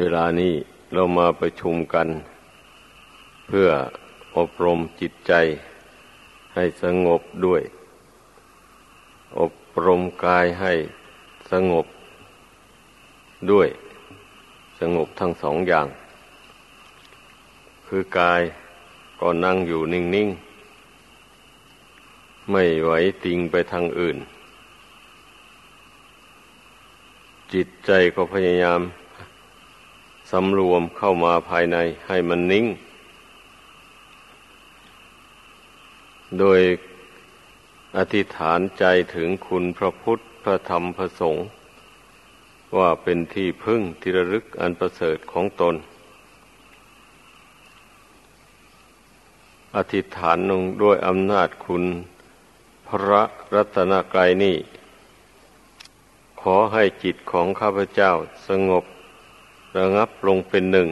เวลานี้เรามาประชุมกัน เพื่ออบรมจิตใจให้สงบด้วย อบรมกายให้สงบด้วย สงบทั้งสองอย่าง คือกายก็นั่งอยู่นิ่ง ๆ ไม่ไหวติงไปทางอื่น จิตใจก็พยายาม สำรวมเข้ามาภายในให้มันนิ่ง โดยอธิษฐานใจถึงคุณพระพุทธ พระธรรม พระสงฆ์ว่าเป็นที่พึ่งที่ระลึกอันประเสริฐของตน อธิษฐานลงด้วยอำนาจคุณพระรัตนกรายนี้ขอให้จิตของข้าพเจ้าสงบ ระงับลงเป็นหนึ่ง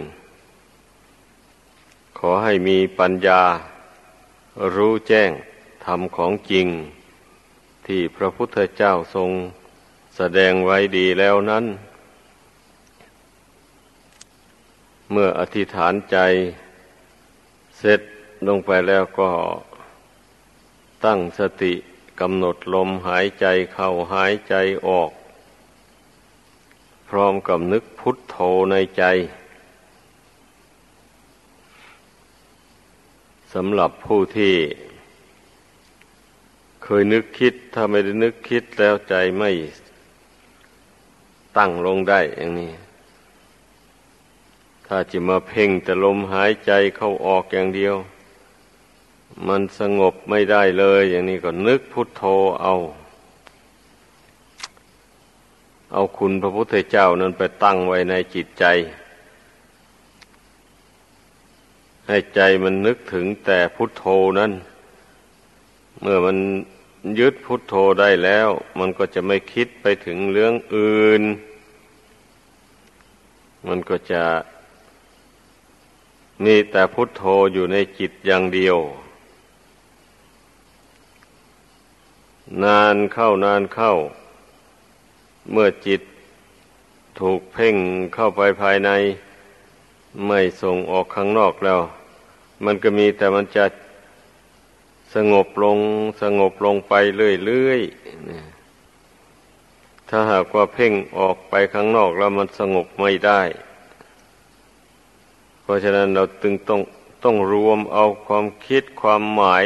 ขอให้มีปัญญา รู้แจ้งธรรมของจริง ที่พระพุทธเจ้าทรงแสดงไว้ดีแล้วนั้น เมื่ออธิษฐานใจ เสร็จลงไปแล้วก็ตั้งสติกำหนดลมหายใจเข้าหายใจออก ร้อมกับนึกพุทโธในใจสำหรับผู้ที่เคยนึกคิด ถ้าไม่ได้นึกคิดแล้วใจไม่ตั้งลงได้อย่างนี้ ถ้าจะมาเพ่งแต่ลมหายใจเข้าออกอย่างเดียว มันสงบไม่ได้เลย อย่างนี้ก็นึกพุทโธเอา เอาคุณพระพุทธเจ้านั้นไปตั้งไว้ในจิตใจ ให้ใจมันนึกถึงแต่พุทโธนั้น เมื่อมันยึดพุทโธได้แล้ว มันก็จะไม่คิดไปถึงเรื่องอื่น มันก็จะมีแต่พุทโธอยู่ในจิตอย่างเดียว นานเข้านานเข้า เมื่อจิตถูกเพ่งเข้าไปภายใน ไม่ส่งออกข้างนอกแล้ว มันก็มีแต่มันจะสงบลงสงบลงไปเรื่อยๆถ้าหากว่าเพ่งออกไปข้างนอกแล้วมันสงบไม่ได้ เพราะฉะนั้นเราตึงต้องต้องรวมเอาความคิดความหมาย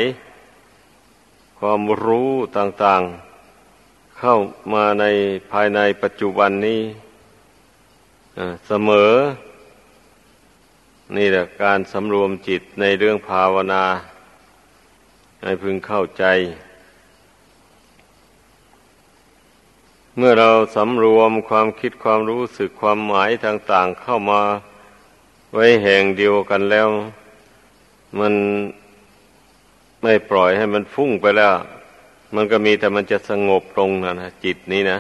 ความรู้ต่างๆ เข้ามาในภายในปัจจุบันนี้เสมอ นี่แหละการสำรวมจิตในเรื่องภาวนา ให้พึงเข้าใจ เมื่อเราสำรวมความคิดความรู้สึกความหมายต่าง ๆ เข้ามาไว้แห่งเดียวกันแล้ว มันไม่ปล่อยให้มันฟุ้งไปแล้ว มันก็มีแต่มันจะสงบลงนะนะจิตนี้นะ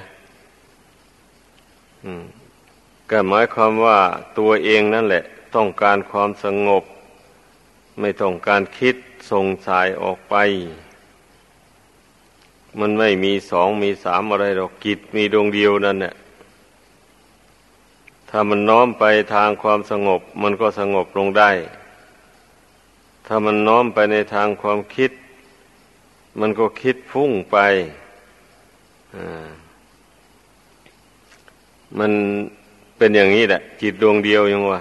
ก็หมายความว่าตัวเองนั่นแหละ ต้องการความสงบ ไม่ต้องการคิดส่งสายออกไป มันไม่มีสองมีสามอะไรหรอกจิตมีดวงเดียวนั่นแหละถ้ามันน้อมไปทางความสงบ มันก็สงบลงได้ ถ้ามันน้อมไปในทางความคิด มันก็คิดฟุ้งไปมันเป็นอย่างนี้แหละ จิตดวงเดียวยังวะ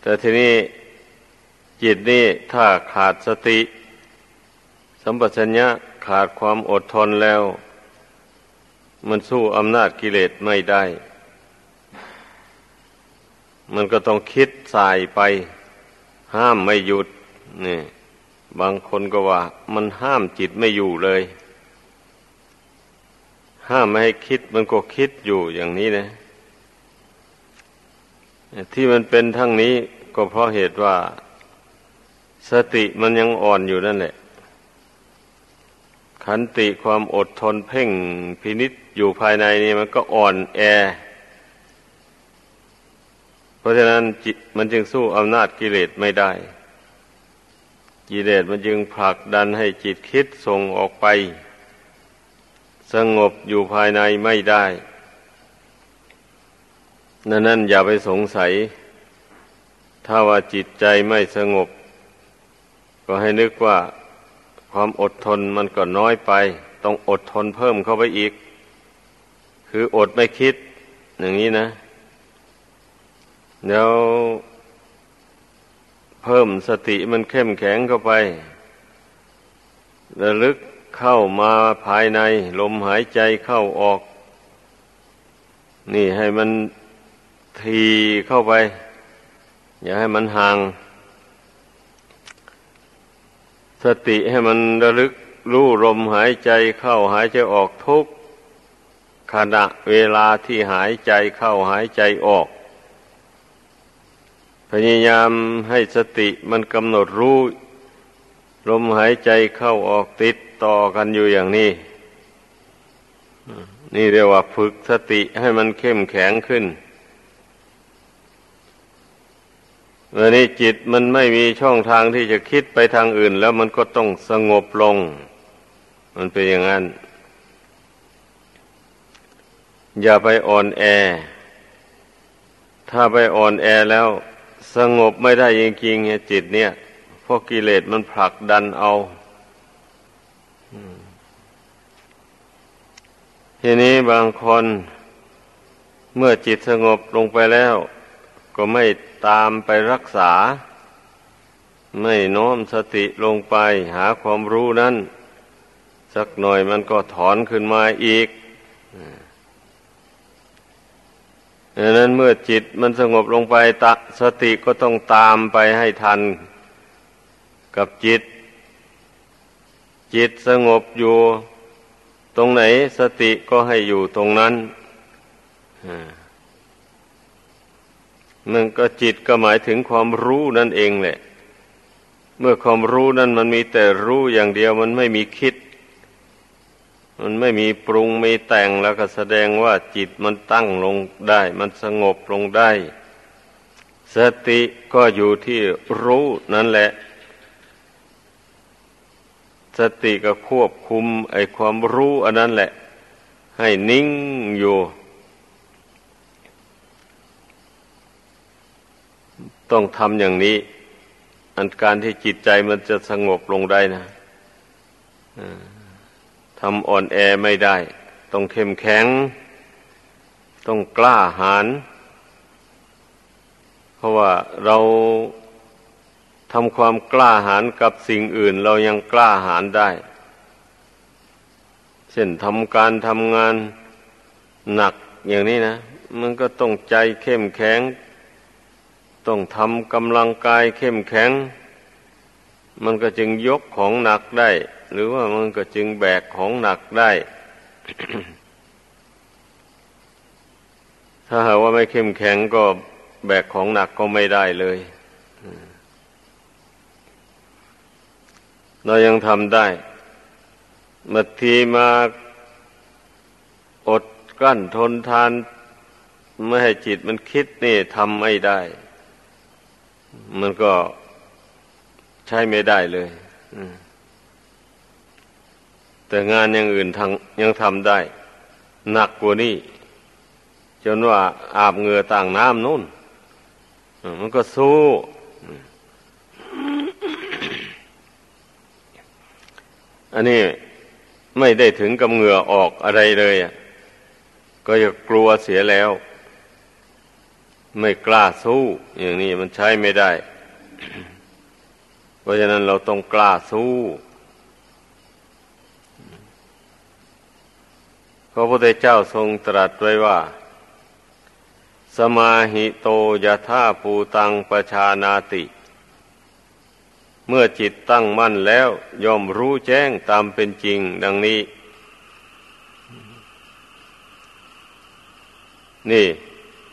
แต่ทีนี้จิตนี่ถ้าขาดสติ สัมปชัญญะขาดความอดทนแล้ว มันสู้อำนาจกิเลสไม่ได้ มันก็ต้องคิดสายไป ห้ามไม่หยุดนี่ บางคนก็ว่า มันห้ามจิตไม่อยู่เลย ห้ามไม่ให้คิดมันก็คิดอยู่อย่างนี้นะ ที่มันเป็นทั้งนี้ก็เพราะเหตุว่า สติมันยังอ่อนอยู่นั่นแหละ ขันติความอดทนเพ่งพินิษอยู่ภายในนี่มันก็อ่อนแอ เพราะฉะนั้นมันจึงสู้อำนาจกิเลสไม่ได้ กิเลสมันจึงผลักดันให้จิตคิดส่งออกไป สงบอยู่ภายในไม่ได้ นั่นนั่นอย่าไปสงสัย ถ้าว่าจิตใจไม่สงบ ก็ให้นึกว่าความอดทนมันก็น้อยไป ต้องอดทนเพิ่มเข้าไปอีก คืออดไม่คิด อย่างนี้นะ แล้ว เพิ่มสติมันเข้มแข็งเข้าไประลึกเข้ามาภายใน ลมหายใจเข้าออก นี่ให้มันทีเข้าไป อย่าให้มันห่าง สติให้มันระลึกรู้ลมหายใจเข้าหายใจออกทุกขณะเวลาที่หายใจเข้าหายใจออก พยายามให้สติมันกำหนดรู้ ลมหายใจเข้าออกติดต่อกันอยู่อย่างนี้ นี่เรียกว่าฝึกสติให้มันเข้มแข็งขึ้นเมื่อนี้จิตมันไม่มีช่องทางที่จะคิดไปทางอื่น แล้วมันก็ต้องสงบลง มันเป็นอย่างนั้น อย่าไปอ่อนแอ ถ้าไปอ่อนแอแล้ว สงบไม่ได้จริงๆจิตเนี่ยพราะกิเลสมันผลักดันเอาทีนี้บางคนเมื่อจิตสงบลงไปแล้ว ก็ไม่ตามไปรักษา ไม่น้อมสติลงไปหาความรู้นั้น สักหน่อยมันก็ถอนขึ้นมาอีก ดังนั้นเมื่อจิตมันสงบลงไปตสติก็ต้องตามไปให้ทัน กับจิต จิตสงบอยู่ตรงไหนสติก็ให้อยู่ตรงนั้นมันก็จิตก็หมายถึงความรู้นั่นเองแหละ เมื่อความรู้นั้นมันมีแต่รู้อย่างเดียวมันไม่มีคิด มันไม่มีปรุงไมีแต่งแล้วก็แสดงว่าจิตมันตั้งลงได้ มันสงบลงได้ สติก็อยู่ที่รู้นั่นแหละ สติก็ควบคุม ไอความรู้อันนั้นแหละ ให้นิ่งอยู่ต้องทำอย่างนี้ อันการที่จิตใจมันจะสงบลงได้นะ ทำอ่อนแอไม่ได้ ต้องเข้มแข็ง ต้องกล้าหาญเพราะว่าเราทำความกล้าหาญกับสิ่งอื่น เรายังกล้าหาญได้ เช่นทำการทำงานหนักอย่างนี้นะ มันก็ต้องใจเข้มแข็ง ต้องทำกำลังกายเข้มแข็ง มันก็จึงยกของหนักได้ หรือว่ามันก็จึงแบกของหนักได้ ถ้าหากว่าไม่เข้มแข็งก็แบกของหนักก็ไม่ได้เลย เรายังทำได้มาทีมาอดกั้นทนทาน ไม่ให้จิตมันคิดนี่ทำไม่ได้ มันก็ใช้ไม่ได้เลย แต่งานอย่างอื่นทางยังทำได้ หนักกว่านี้ จนว่าอาบเหงื่อต่างน้ำนู่นมันก็สู้อันนี้ไม่ได้ถึงกับเหงื่อออกอะไรเลยก็จะกลัวเสียแล้ว ไม่กล้าสู้ อย่างนี้มันใช้ไม่ได้ เพราะฉะนั้นเราต้องกล้าสู้ พระพุทธเจ้าทรงตรัสไว้ว่า สมาหิโตยะธาภูตังประชานาติ เมื่อจิตตั้งมั่นแล้วย่อมรู้แจ้งตามเป็นจริงดังนี้ นี่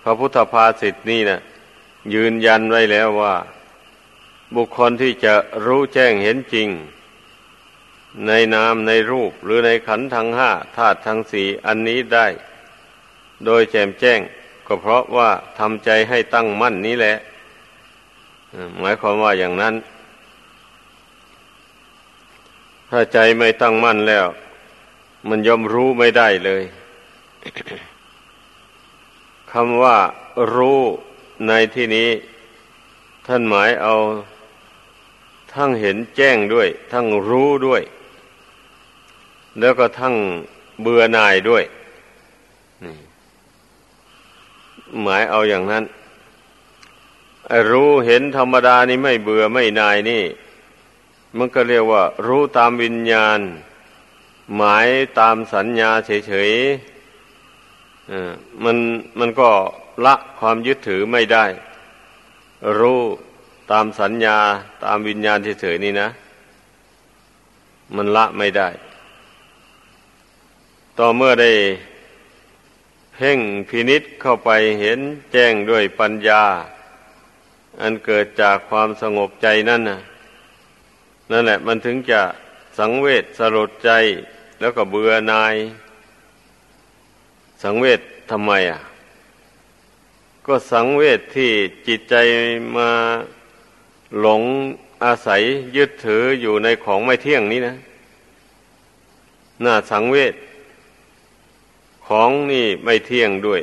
พระพุทธภาษิตนี่นะยืนยันไว้แล้วว่า บุคคลที่จะรู้แจ้งเห็นจริง ในนามในรูปหรือในขันธ์ทั้งห้าธาตุทั้งสี่อันนี้ได้ โดยแจ่มแจ้ง ก็เพราะว่าทำใจให้ตั้งมั่นนี้แหละ หมายความว่าอย่างนั้น ถ้าใจไม่ตั้งมั่นแล้ว มันยอมรู้ไม่ได้เลยคำว่ารู้ในที่นี้ ท่านหมายเอา ทั้งเห็นแจ้งด้วย ทั้งรู้ด้วย แล้วก็ทั้งเบื่อหน่ายด้วยหมายเอาอย่างนั้น รู้เห็นธรรมดานี่ไม่เบื่อไม่นายนี่ มันก็เรียกว่า รู้ตามวิญญาณ หมายตามสัญญาเฉยๆมันมันก็ละความยึดถือไม่ได้ รู้ตามสัญญาตามวิญญาณเฉยๆนี่นะ มันละไม่ได้ ต่อเมื่อได้เพ่งพินิษเข้าไปเห็นแจ้งด้วยปัญญา อันเกิดจากความสงบใจนั่นนะนั่นแหละมันถึงจะสังเวชสลดใจแล้วก็เบื่อนาย สังเวชทำไมอะ ก็สังเวชที่จิตใจมาหลงอาศัยยึดถืออยู่ในของไม่เที่ยงนี้นะ น่าสังเวช ของนี่ไม่เที่ยงด้วย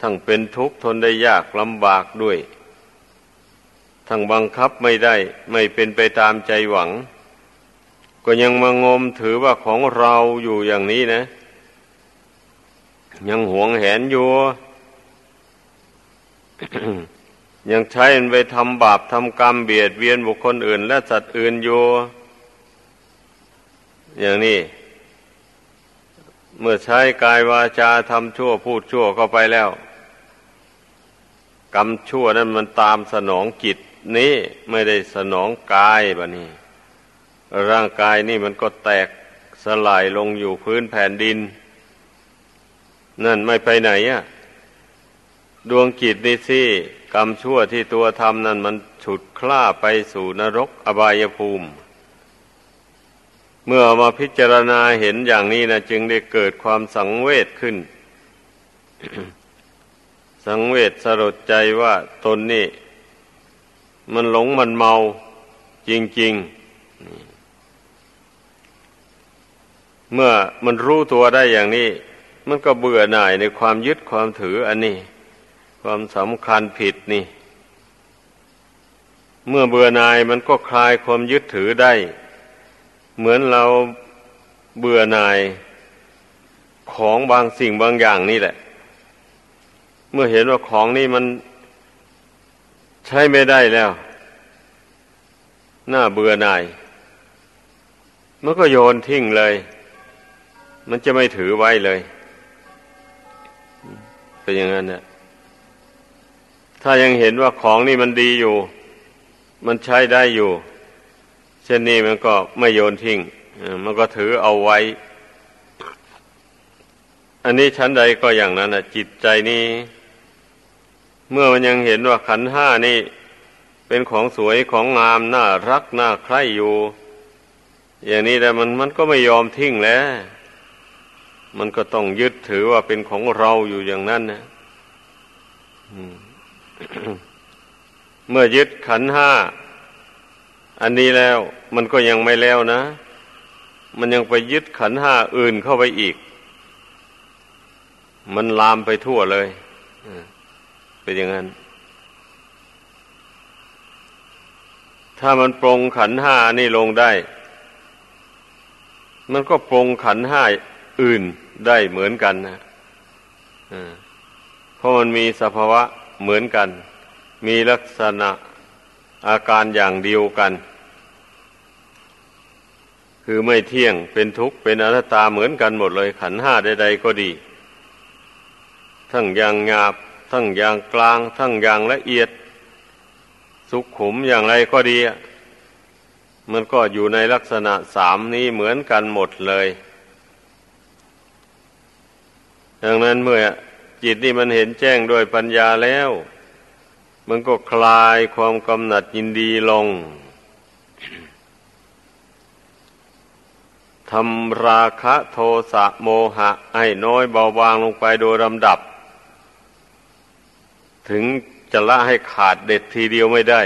ทั้งเป็นทุกข์ทนได้ยากลำบากด้วย ทั้งบังคับไม่ได้ ไม่เป็นไปตามใจหวัง ก็ยังมางมถือว่าของเราอยู่อย่างนี้นะ ยังหวงแหนอยู่ยังใช้ไปทำบาปทำกรรมเบียดเบียนบุคคลอื่น และสัตว์อื่นอยู่อย่างนี้ เมื่อใช้กายวาจาทำชั่วพูดชั่วเข้าไปแล้ว กรรมชั่วนั้นมันตามสนองจิตนี้ไม่ได้สนองกายบะนี่ร่างกายนี่มันก็แตกสลายลงอยู่พื้นแผ่นดิน นั่นไม่ไปไหนอะดวงจิตนี่สิกรรมชั่วที่ตัวทำนั่นมันฉุดคล้าไปสู่นรกอบายภูมิ เมื่อมาพิจารณาเห็นอย่างนี้นะจึงได้เกิดความสังเวชขึ้น สังเวชสลดใจว่าตนนี่ มันหลงมันเมาจริง ๆ เมื่อมันรู้ตัวได้อย่างนี้ มันก็เบื่อหน่ายในความยึดความถืออันนี้ ความสำคัญผิดนี่ เมื่อเบื่อหน่ายมันก็คลายความยึดถือได้ เหมือนเราเบื่อหน่ายของบางสิ่งบางอย่างนี่แหละ เมื่อเห็นว่าของนี่มันใช้ไม่ได้แล้ว น่าเบื่อหน่าย มันก็โยนทิ้งเลย มันจะไม่ถือไว้เลย เป็นอย่างนั้นเนี่ยถ้ายังเห็นว่าของนี่มันดีอยู่ มันใช้ได้อยู่ ช่นนี้มันก็ไม่โยนทิ้งมันก็ถือเอาไว้ อันนี้ชั้นใดก็อย่างนั้นนะจิตใจนี้ เมื่อมันยังเห็นว่าขันห้านี่เป็นของสวยของงามน่ารักน่าใคร่อยู่ อย่างนี้แต่มันมันก็ไม่ยอมทิ้งแล้ว มันก็ต้องยึดถือว่าเป็นของเราอยู่อย่างนั้นนะเมื่อยึดขันห้า อันนี้แล้ว มันก็ยังไม่แล้วนะ มันยังไปยึดขันห้าอื่นเข้าไปอีก มันลามไปทั่วเลยเป็นอย่างนั้น ถ้ามันปรงขันห้านี่ลงได้ มันก็ปรงขันห้าอื่นได้เหมือนกันนะเพราะมันมีสภาวะเหมือนกัน มีลักษณะอาการอย่างเดียวกัน คือไม่เที่ยงเป็นทุกข์เป็นอนัตตาเหมือนกันหมดเลย ขันห้าใดๆก็ดี ทั้งอย่างหยาบ ทั้งอย่างกลาง ทั้งอย่างละเอียด สุขขุมอย่างไรก็ดี มันก็อยู่ในลักษณะสามนี้เหมือนกันหมดเลยดังนั้นเมื่อจิตนี่มันเห็นแจ้งด้วยปัญญาแล้ว มันก็คลายความกำหนัดยินดีลง ทำราคะโทสะโมหะให้น้อยเบาบางลงไปโดยลำดับ ถึงจะละให้ขาดเด็ดทีเดียวไม่ได้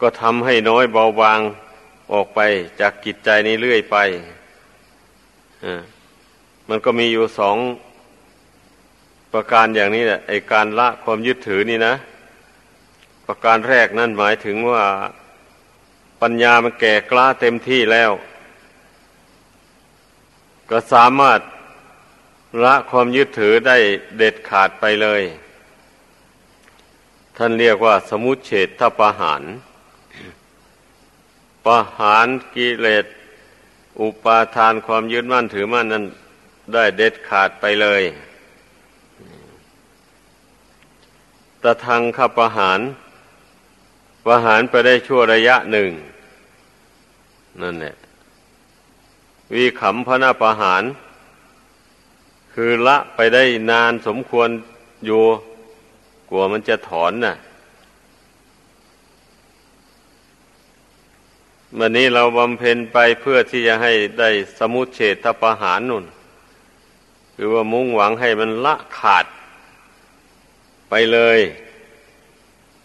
ก็ทำให้น้อยเบาบางออกไปจากกิจใจนี้เรื่อยไปมันก็มีอยู่สองประการอย่างนี้แหละไอการละความยึดถือนี่นะ ประการแรกนั่นหมายถึงว่าปัญญามันแก่กล้าเต็มที่แล้ว ก็สามารถละความยึดถือได้เด็ดขาดไปเลย ท่านเรียกว่า สมุเฉดทประหารประหารกิเลสอุปาทานความยึดมั่นถือมั่นนั้นได้เด็ดขาดไปเลยตะทางขับประหาร ประหารไปได้ชั่วระยะหนึ่ง นั่นแหละ วีขำพระนาประหาร คือละไปได้นานสมควรอยู่กลัวมันจะถอนน่ะวันนี้เราบำเพ็ญไปเพื่อที่จะให้ได้สมุเฉทประหารนุ่น คือว่ามุ่งหวังให้มันละขาด ไปเลย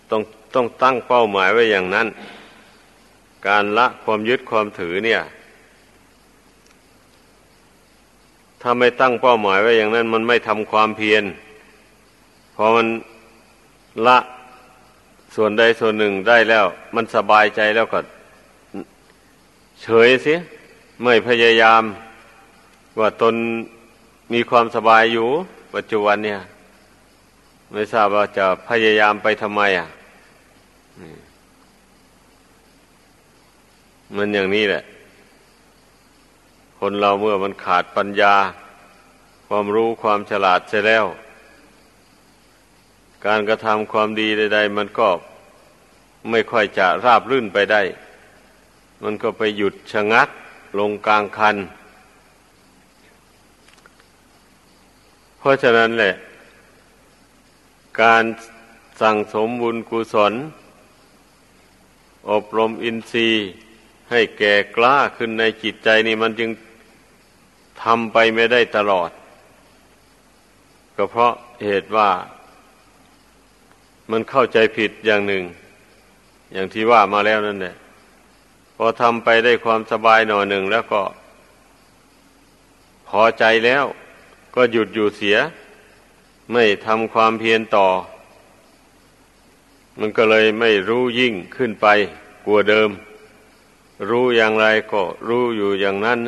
ต้องต้องตั้งเป้าหมายไว้อย่างนั้น การละความยึดความถือเนี่ย ถ้าไม่ตั้งเป้าหมายไว้อย่างนั้น มันไม่ทำความเพียรพอมันละส่วนใดส่วนหนึ่งได้แล้ว มันสบายใจแล้วก็เฉยเสียไม่พยายาม ว่าตนมีความสบายอยู่ ปัจจุบันเนี่ย ไม่ทราบว่าจะพยายามไปทำไมอะมันอย่างนี้แหละ คนเราเมื่อมันขาดปัญญา ความรู้ความฉลาดเสียแล้ว การกระทำความดีใด ๆ มันก็ไม่ค่อยจะราบรื่นไปได้ มันก็ไปหยุดชะงักลงกลางคัน เพราะฉะนั้นแหละ การสั่งสมบุญกุศล อบรมอินทรีย์ให้แก่กล้าขึ้นในจิตใจนี่มันจึง ทำไปไม่ได้ตลอด ก็เพราะเหตุว่า มันเข้าใจผิดอย่างหนึ่ง อย่างที่ว่ามาแล้วนั่นแหละพอทำไปได้ความสบายหน่อยหนึ่งแล้วก็ พอใจแล้ว ก็หยุดอยู่เสีย ไม่ทำความเพียรต่อ มันก็เลยไม่รู้ยิ่งขึ้นไปกลัวเดิม รู้อย่างไรก็รู้อยู่อย่างนั้น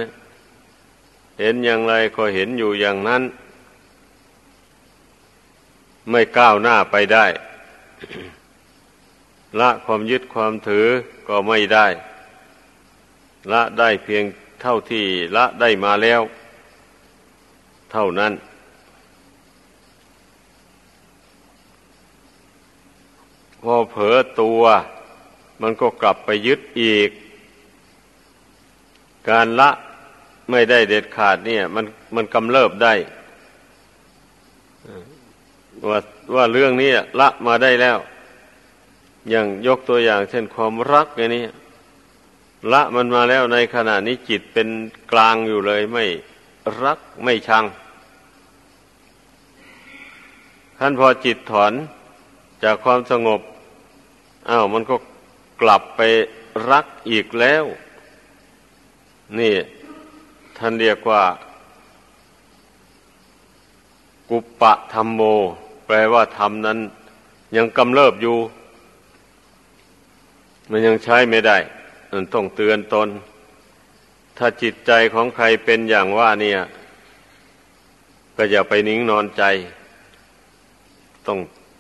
เห็นอย่างไรก็เห็นอยู่อย่างนั้น ไม่ก้าวหน้าไปได้ ละความยึดความถือก็ไม่ได้ ละได้เพียงเท่าที่ละได้มาแล้ว เท่านั้น พอเผลอตัวมันก็กลับไปยึดอีก การละ ไม่ได้เด็ดขาดเนี่ย มันมันกำเริบได้ว่าว่าเรื่องนี้ละมาได้แล้ว อย่างยกตัวอย่าง เช่นความรักอย่างนี้ละมันมาแล้วในขณะนี้จิตเป็นกลางอยู่เลย ไม่รักไม่ชังท่านพอจิตถอนจากความสงบอ้าวมันก็กลับไปรักอีกแล้ว นี่ ท่านเรียกว่า กุปปะธรรมโม แปลว่าธรรมนั้น ยังกำเริบอยู่ มันยังใช้ไม่ได้ต้องเตือนตน ถ้าจิตใจของใครเป็นอย่างว่าเนี่ย ก็อย่าไปนิ่งนอนใจ ต้อง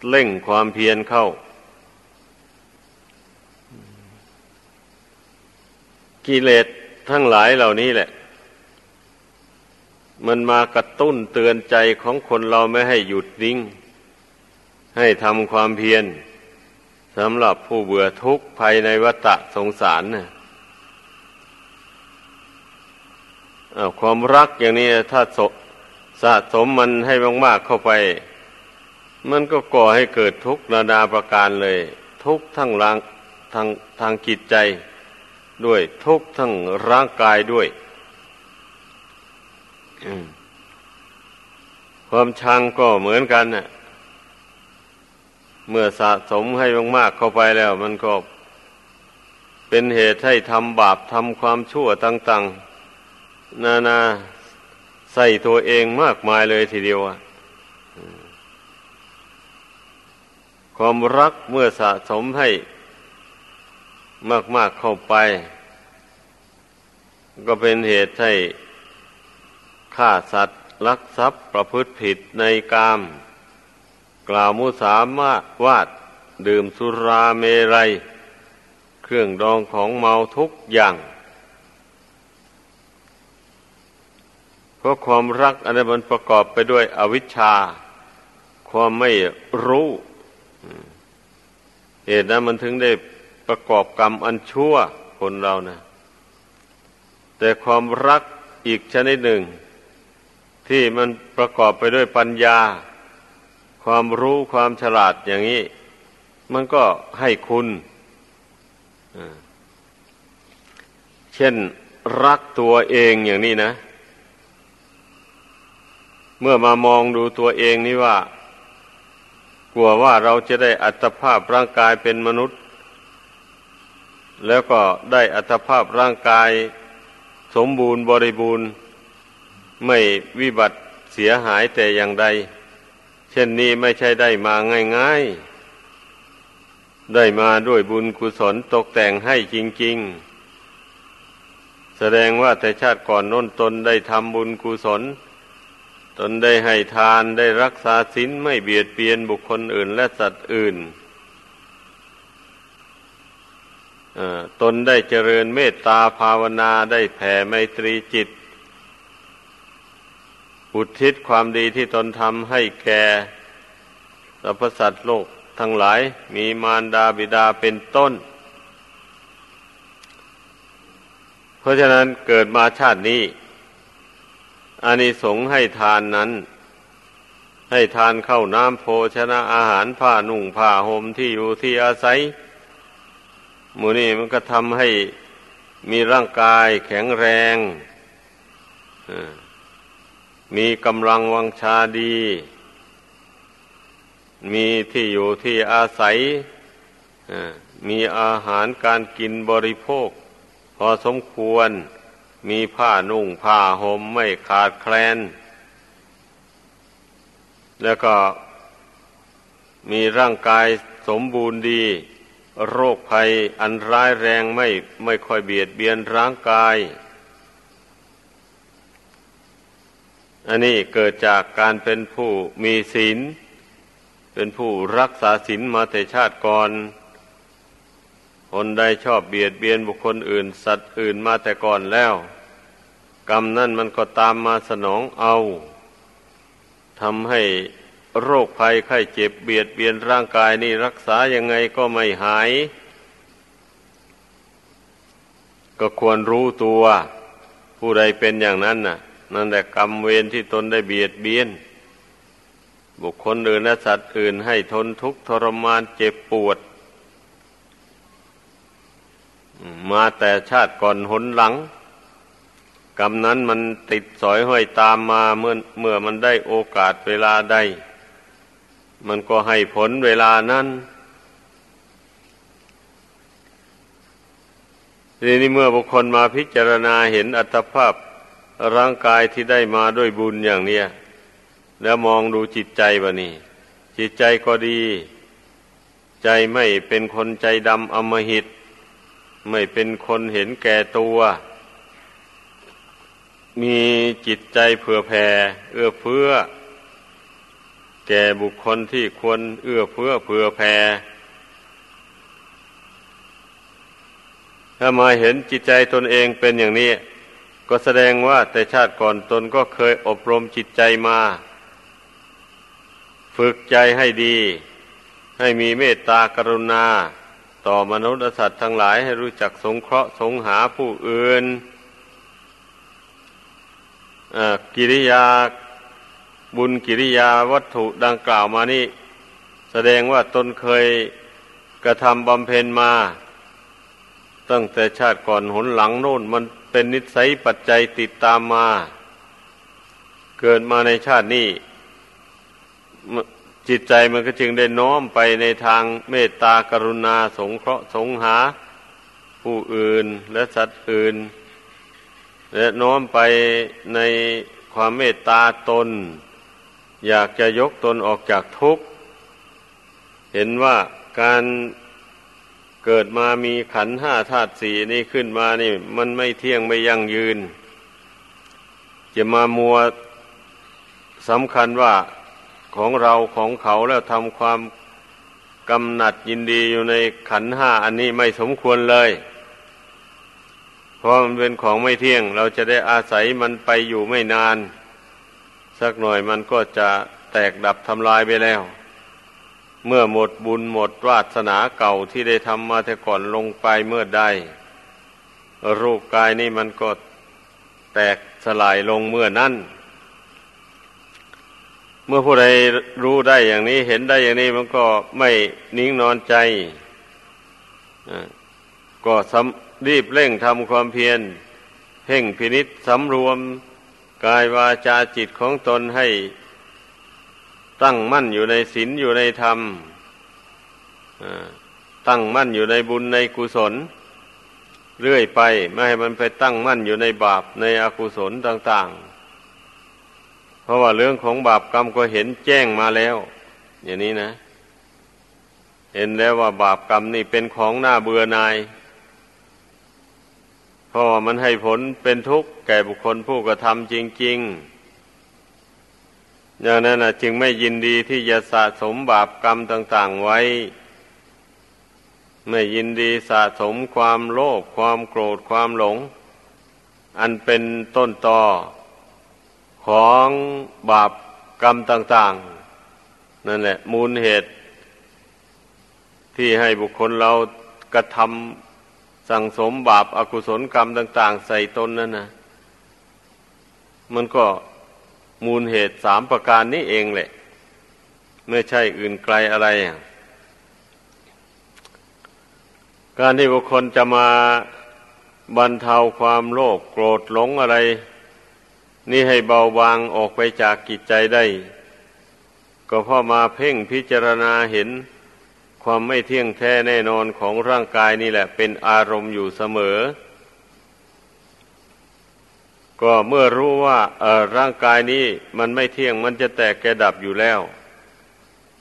เร่งความเพียรเข้ากิเลสทั้งหลายเหล่านี้แหละ มันมากระตุ้นเตือนใจของคนเราไม่ให้หยุดนิ่ง ให้ทำความเพียรสำหรับผู้เบื่อทุกข์ภายในวัฏสงสารนะ่ะความรักอย่างนี้ถ้าสะสมมันให้มากๆเข้าไป มันก็ก่อให้เกิดทุกข์นานาประการเลย ทุกข์ทั้งร่างทางทางจิตใจ ด้วยทุกข์ทั้งร่างกายด้วย ความชังก็เหมือนกันน่ะ เมื่อสะสมให้มากๆเข้าไปแล้ว มันก็เป็นเหตุให้ทำบาปทำความชั่วต่าง ๆ นานาใส่ตัวเองมากมายเลยทีเดียวอะความรักเมื่อสะสมให้มาก ๆ เข้าไป ก็เป็นเหตุให้ ฆ่าสัตว์ลักทรัพย์ประพฤติผิดในกาม กล่าวมุสามาวาดดื่มสุราเมรัย เครื่องดองของเมาทุกอย่าง เพราะความรักอันนี้มันประกอบไปด้วยอวิชชา ความไม่รู้เหตุนั้นมันถึงได้ประกอบกรรมอันชั่วคนเรานะแต่ความรักอีกชนิดหนึ่ง ที่มันประกอบไปด้วยปัญญา ความรู้ความฉลาดอย่างนี้ มันก็ให้คุณเช่นรักตัวเองอย่างนี้นะ เมื่อมามองดูตัวเองนี่ว่า กลัวว่าเราจะได้อัตภาพร่างกายเป็นมนุษย์ แล้วก็ได้อัตภาพร่างกาย สมบูรณ์บริบูรณ์ ไม่วิบัติเสียหายแต่อย่างใด เช่นนี้ไม่ใช่ได้มาง่ายๆ ได้มาด้วยบุญกุศลตกแต่งให้จริง ๆ แสดงว่าแต่ชาติก่อนน้นตนได้ทำบุญกุศล ตนได้ให้ทานได้รักษาศีลไม่เบียดเบียนบุคคลอื่นและสัตว์อื่นตนได้เจริญเมตตาภาวนาได้แผ่ไมตรีจิต อุทิศความดีที่ตนทำให้แก่สรรพสัตว์โลกทั้งหลายมีมารดาบิดาเป็นต้น เพราะฉะนั้นเกิดมาชาตินี้อานิสงส์ให้ทานนั้น ให้ทานเข้าน้ำโภชนะอาหารผ้านุ่งผ้าห่มที่อยู่ที่อาศัยมูนี่มันก็ทำให้มีร่างกายแข็งแรง มีกำลังวังชาดี มีที่อยู่ที่อาศัย มีอาหารการกินบริโภค พอสมควร มีผ้านุ่งผ้าห่มไม่ขาดแคลน แล้วก็มีร่างกายสมบูรณ์ดี โรคภัยอันร้ายแรงไม่ไม่ค่อยเบียดเบียนร่างกาย อันนี้เกิดจากการเป็นผู้มีศีล เป็นผู้รักษาศีลมาแต่ชาติก่อน คนใดชอบเบียดเบียนบุคคลอื่น สัตว์อื่นมาแต่ก่อนแล้ว กรรมนั่นมันก็ตามมาสนองเอาทำให้โรคภัยไข้เจ็บเบียดเบียนร่างกายนี่รักษายังไงก็ไม่หาย ก็ควรรู้ตัว ผู้ใดเป็นอย่างนั้นน่ะ นั่นแหละกรรมเวรที่ตนได้เบียดเบียน บุคคลอื่นและสัตว์อื่นให้ทนทุกข์ทรมานเจ็บปวด มาแต่ชาติก่อนหนหลัง กรรมนั้นมันติดสอยห้อยตามมาเมื่อเมื่อมันได้โอกาสเวลาใด มันก็ให้ผลเวลานั้นทีนี้เมื่อบุคคลมาพิจารณาเห็นอัตภาพ ร่างกายที่ได้มาด้วยบุญอย่างเนี้ยแล้วมองดูจิตใจบะนี่จิตใจก็ดี ใจไม่เป็นคนใจดำอมหิต ไม่เป็นคนเห็นแก่ตัว มีจิตใจเผื่อแผ่ เอื้อเฟื้อ แก่บุคคลที่ควรเอื้อเฟื้อเผื่อแผ่ถ้ามาเห็นจิตใจตนเองเป็นอย่างนี้ ก็แสดงว่าแต่ชาติก่อนตนก็เคยอบรมจิตใจมา ฝึกใจให้ดี ให้มีเมตตากรุณา ต่อมนุษย์สัตว์ทั้งหลายให้รู้จักสงเคราะห์สงหาผู้อื่นกิริยาบุญกิริยาวัตถุดังกล่าวมานี่ แสดงว่าตนเคยกระทำบำเพ็ญมา ตั้งแต่ชาติก่อนหนหลังโน่นมัน เป็นนิสัยปัจจัยติดตามมา เกิดมาในชาตินี้ จิตใจมันก็จึงได้น้อมไปในทางเมตตากรุณาสงเคราะห์สงหา ผู้อื่นและสัตว์อื่น และน้อมไปในความเมตตาตน อยากจะยกตนออกจากทุกข์ เหเห็นว่าการ เกิดมามีขันห้าธาตุสี่นี่ขึ้นมานี่ มันไม่เที่ยงไม่ยั่งยืน จะมามัวสำคัญว่าของเราของเขาแล้วทำความกำหนัดยินดีอยู่ในขันห้าอันนี้ไม่สมควรเลย เพราะมันเป็นของไม่เที่ยง เราจะได้อาศัยมันไปอยู่ไม่นาน สักหน่อยมันก็จะแตกดับทำลายไปแล้ว เมื่อหมดบุญหมดวาสนาเก่าที่ได้ทำมาแต่ก่อนลงไปเมื่อใดรูปกายนี่มันก็แตกสลายลงเมื่อนั้น เมื่อผู้ใดรู้ได้อย่างนี้เห็นได้อย่างนี้มันก็ไม่นิ่งนอนใจก็รีบเร่งทำความเพียรเพ่งพินิษสำรวมกายวาจาจิตของตนให้ ตั้งมั่นอยู่ในศีลอยู่ในธรรมตั้งมั่นอยู่ในบุญในกุศล เรื่อยไปไม่ให้มันไปตั้งมั่นอยู่ในบาปในอกุศลต่าง ๆ เพราะว่าเรื่องของบาปกรรมก็เห็นแจ้งมาแล้ว อย่างนี้นะ เห็นแล้วว่าบาปกรรมนี่เป็นของหน้าเบื่อนายเพราะว่ามันให้ผลเป็นทุกข์แก่บุคคลผู้กระทำจริง ๆ อย่างนั้นนะจึงไม่ยินดีที่จะสะสมบาปกรรมต่าง ๆไว้ ไม่ยินดีสะสมความโลภความโกรธความหลง อันเป็นต้นตอของบาปกรรมต่าง ๆ นั่นแหละ มูลเหตุ ที่ให้บุคคลเรากระทำสั่งสมบาปอากุศลกรรมต่าง ๆ ใส่ตนนั่นนะมันก็ มูลเหตุสามประการนี้เองแหละ ไม่ใช่อื่นไกลอะไร การที่บุคคลจะมาบรรเทาความโลภโกรธหลงอะไร นี่ให้เบาบางออกไปจากกิจใจได้ ก็เพราะมาเพ่งพิจารณาเห็นความไม่เที่ยงแท้แน่นอนของร่างกายนี่แหละ เป็นอารมณ์อยู่เสมอ ก็เมื่อรู้ว่าเออร่างกายนี้มันไม่เที่ยงมันจะแตกแกดับอยู่แล้ว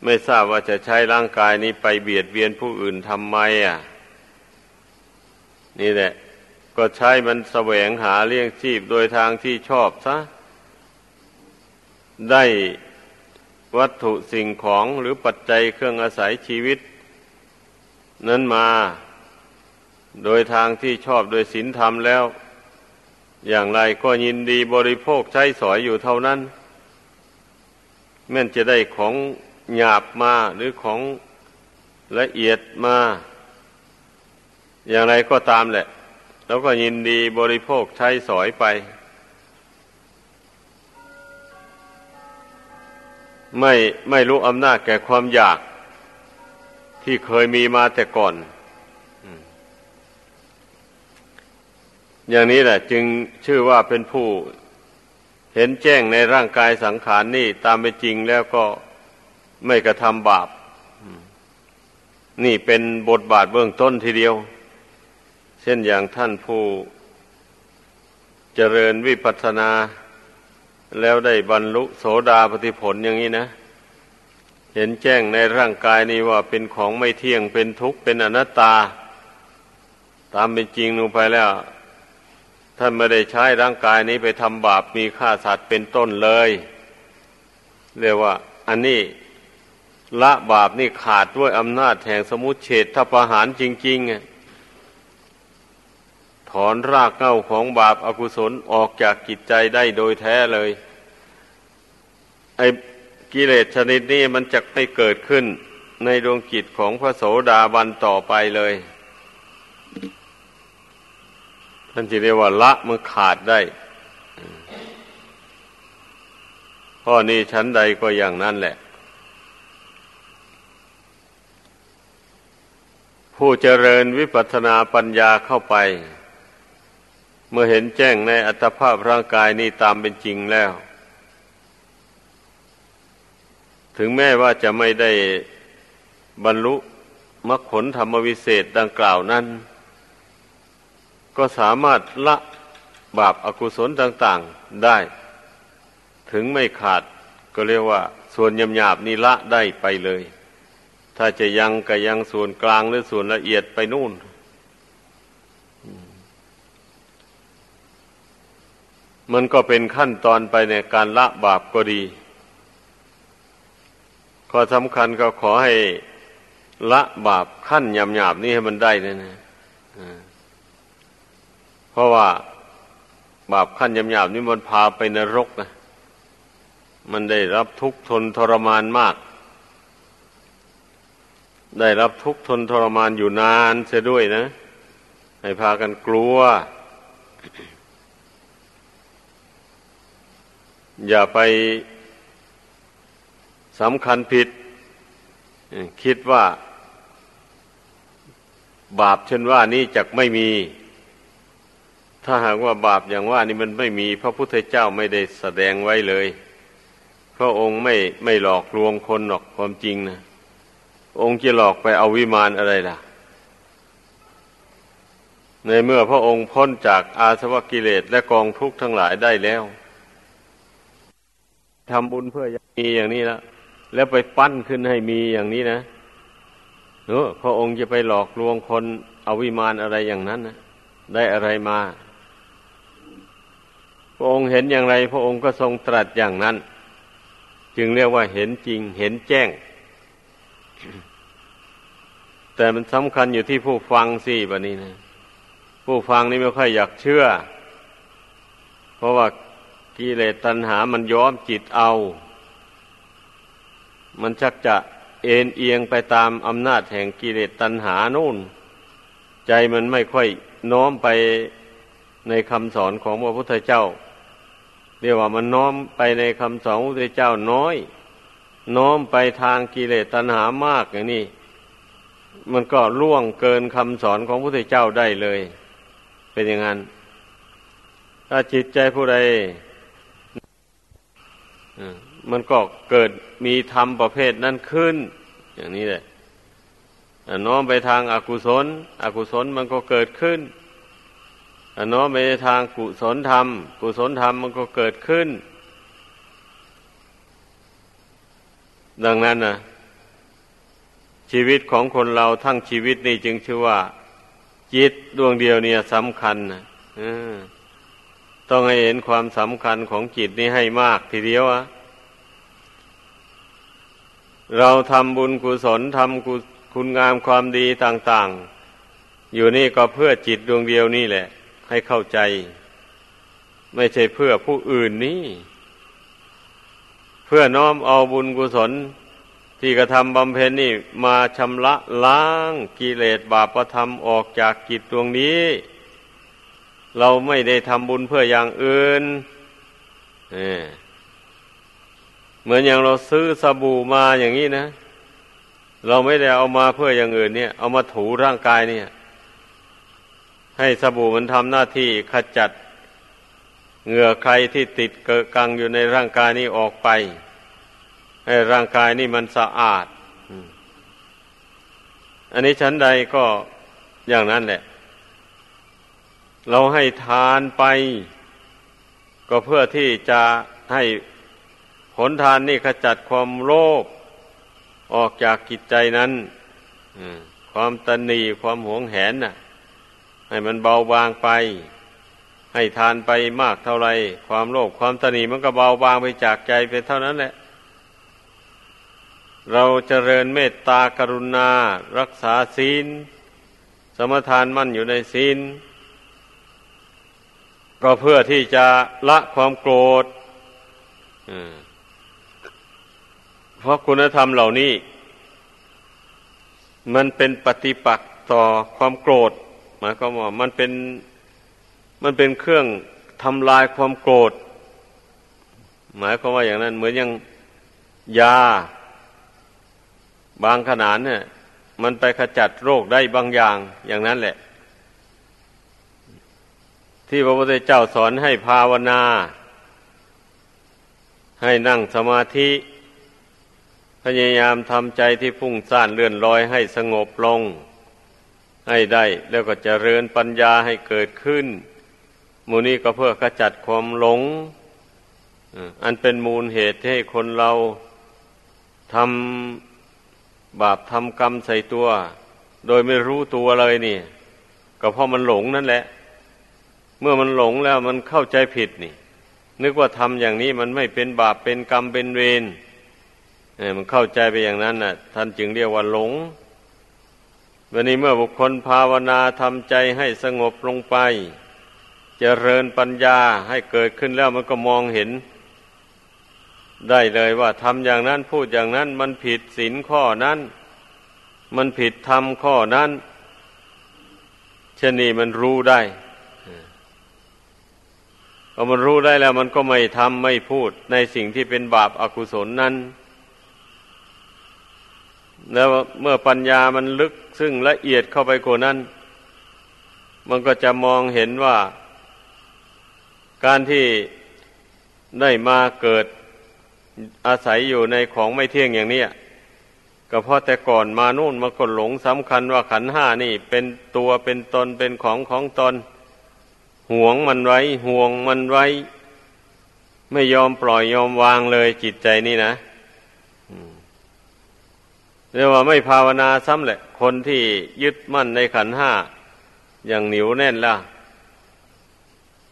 ไม่ทราบว่าจะใช้ร่างกายนี้ไปเบียดเบียนผู้อื่นทำไมอะ นี่แหละ ก็ใช้มันแสวงหาเลี้ยงชีพโดยทางที่ชอบซะ ได้วัตถุสิ่งของหรือปัจจัยเครื่องอาศัยชีวิต นั้นมา โดยทางที่ชอบโดยศีลธรรมแล้ว อย่างไรก็ยินดีบริโภคใช้สอยอยู่เท่านั้นแม้นจะได้ของหยาบมาหรือของละเอียดมา อย่างไรก็ตามแหละ แล้วก็ยินดีบริโภคใช้สอยไป ไม่ไม่รู้อำนาจแก่ความอยากที่เคยมีมาแต่ก่อน อย่างนี้แหละจึงชื่อว่าเป็นผู้เห็นแจ้งในร่างกายสังขารนนี่ตามเป็นจริงแล้วก็ไม่กระทำบาป นี่เป็นบทบาทเบื้องต้นทีเดียว เช่นอย่างท่านผู้เจริญวิปัสสนา แล้วได้บรรลุโสดาปฏิผลอย่างนี้นะ เห็นแจ้งในร่างกายนี้ว่าเป็นของไม่เที่ยงเป็นทุกข์เป็นอนัตตา ตามเป็นจริงลงไปแล้ว ท่านไม่ได้ใช้ร่างกายนี้ไปทำบาปมีฆ่าสัตว์เป็นต้นเลย เรียกว่า อันนี้ละบาปนี่ขาดด้วยอำนาจแห่งสมุเฉดทประหารจริงๆ ถอนรากเง้าของบาปอากุศลออกจากกิจใจได้โดยแท้เลย ไอ้กิเลสชนิดนี้มันจะไม่เกิดขึ้นในดวงจิตของพระโสดาบันต่อไปเลย ท่านจะเรียกว่าละมันขาดได้ข้อนี้ชั้นใดก็อย่างนั้นแหละ ผู้เจริญวิปัสสนาปัญญาเข้าไป เมื่อเห็นแจ้งในอัตภาพร่างกายนี้ตามเป็นจริงแล้ว ถึงแม้ว่าจะไม่ได้บรรลุมรรคผลธรรมวิเศษดังกล่าวนั้น ก็สามารถละบาปอากุศลต่าง ๆได้ ถึงไม่ขาดก็เรียกว่า ส่วนยำหยาบนี้ละได้ไปเลย ถ้าจะยังก็ยังส่วนกลางหรือส่วนละเอียดไปนู่น มันก็เป็นขั้นตอนไปในการละบาปก็ดี ข้อสำคัญก็ขอให้ละบาปขั้นหยาบนี่ให้มันได้นะนะ เพราะว่าบาปขั้นหยาบนี่มันพาไปนรกนะ มันได้รับทุกข์ทนทรมานมาก ได้รับทุกข์ทนทรมานอยู่นานเสียด้วยนะ ให้พากันกลัว อย่าไปสำคัญผิด คิดว่า บาปเช่นว่านี้จะไม่มี ถ้าหากว่าบาปอย่างว่านี่มันไม่มีพระพุทธเจ้าไม่ได้แสดงไว้เลย พระองค์ไม่ไม่หลอกลวงคนหรอกความจริงนะองค์จะหลอกไปเอาวิมานอะไรล่ะ ในเมื่อพระองค์พ้นจากอาสวะกิเลสและกองทุกข์ทั้งหลายได้แล้วทำบุญเพื่อมีอย่างนี้แล้วแล้วไปปั้นขึ้นให้มีอย่างนี้นะเออพระองค์จะไปหลอกลวงคนเอาวิมานอะไรอย่างนั้นนะได้อะไรมา พระองค์เห็นอย่างไร พระองค์ก็ทรงตรัสอย่างนั้น จึงเรียกว่าเห็นจริงเห็นแจ้ง แต่มันสำคัญอยู่ที่ผู้ฟังสิบะนี้นะ ผู้ฟังนี่ไม่ค่อยอยากเชื่อ เพราะว่ากิเลสตัณหามันย้อมจิตเอา มันชักจะเอ็นเอียงไปตามอำนาจแห่งกิเลสตัณหานู่น ใจมันไม่ค่อยน้อมไป ในคำสอนของพระพุทธเจ้า เรียกว่ามันน้อมไปในคำสอนพระพุทธเจ้าน้อย น้อมไปทางกิเลสตัณหามากอย่างนี้มันก็ล่วงเกินคำสอนของพระพุทธเจ้าได้เลย เป็นอย่างนั้น ถ้าจิตใจผู้ใดมันก็เกิดมีธรรมประเภทนั้นขึ้น อย่างนี้แหละน้อมไปทางอากุศล อกุศลมันก็เกิดขึ้น น้อมไปทางกุศลธรรม กุศลธรรมมันก็เกิดขึ้น ดังนั้นนะชีวิตของคนเราทั้งชีวิตนี่จึงชื่อว่า จิตดวงเดียวเนี่ยสำคัญนะต้องให้เห็นความสำคัญของจิตนี้ให้มากทีเดียวอะเราทำบุญกุศลทำคุณงามความดีต่าง ๆ อยู่นี่ก็เพื่อจิตดวงเดียวนี่แหละ ให้เข้าใจ ไม่ใช่เพื่อผู้อื่นนี่เพื่อน้อมเอาบุญกุศล ที่กระทำบำเพ็ญนี่มาชำระล้างกิเลสบาปธรรมออกจากกิจดวงนี้ เราไม่ได้ทำบุญเพื่ออย่างอื่นเหมือนอย่างเราซื้อสบู่มาอย่างนี้นะ เราไม่ได้เอามาเพื่ออย่างอื่นเนี่ย เอามาถูร่างกายเนี่ย ให้สบู่มันทำหน้าที่ขจัดเหงื่อใครที่ติดเกิดกังอยู่ในร่างกายนี้ออกไป ให้ร่างกายนี้มันสะอาด อันนี้ชั้นใดก็อย่างนั้นแหละ เราให้ทานไป ก็เพื่อที่จะให้ผลทานนี่ขจัดความโลภออกจากกิจใจนั้นความตนีความหวงแหนน่ะ ให้มันเบาบางไป ให้ทานไปมากเท่าไรความโลภความตนีมันก็เบาบางไปจากใจไปเท่านั้นแหละ เราเจริญเมตตากรุณา รักษาศีล สมทานมั่นอยู่ในศีล ก็เพื่อที่จะละความโกรธเพราะคุณธรรมเหล่านี้ มันเป็นปฏิปักษ์ต่อความโกรธ มายความว่ามันเป็นมันเป็นเครื่องทำลายความโกรธ หมายความว่าอย่างนั้น เหมือนอย่างยา บางขนาดเนี่ย มันไปขจัดโรคได้บางอย่างอย่างนั้นแหละ ที่พระพุทธเจ้าสอนให้ภาวนา ให้นั่งสมาธิ พยายามทำใจที่ฟุ้งซ่านเลื่อนลอยให้สงบลง ให้ได้แล้วก็จเจริญปัญญาให้เกิดขึ้น มูนี้ก็เพื่อขจัดความหลง อันเป็นมูลเหตุให้คนเราทำบาปทำกรรมใส่ตัว โดยไม่รู้ตัวเลยนี่ ก็เพราะมันหลงนั่นแหละ เมื่อมันหลงแล้วมันเข้าใจผิดนี่ นึกว่าทำอย่างนี้มันไม่เป็นบาปเป็นกรรมเป็นเวรเนี่ยมันเข้าใจไปอย่างนั้นน่ะ ท่านจึงเรียกว่าหลง วันนี้เมื่อบุคคลภาวนาทำใจให้สงบลงไปจเจริญปัญญาให้เกิดขึ้นแล้วมันก็มองเห็น ได้เลยว่าทำอย่างนั้นพูดอย่างนั้น มันผิดศีลข้อนั้น มันผิดธรรมข้อนั้นเช่นนี้มันรู้ได้พอมันรู้ได้แล้วมันก็ไม่ทำไม่พูดในสิ่งที่เป็นบาปอากุศลนั้น แล้วเมื่อปัญญามันลึก ซึ่งละเอียดเข้าไปกว่านั้น มันก็จะมองเห็นว่า การที่ได้มาเกิดอาศัยอยู่ในของไม่เที่ยงอย่างนี้ก็เพราะแต่ก่อนมานู่นมาก็หลงสำคัญว่าขันห้านี่ เป็นตัวเป็นตนเป็นของของตนห่วงมันไว้ห่วงมันไว้ ไม่ยอมปล่อยยอมวางเลยจิตใจนี่นะ เรียกว่าไม่ภาวนาซ้ำแหละ คนที่ยึดมั่นในขันห้าอย่างหนิวแน่นล่ะ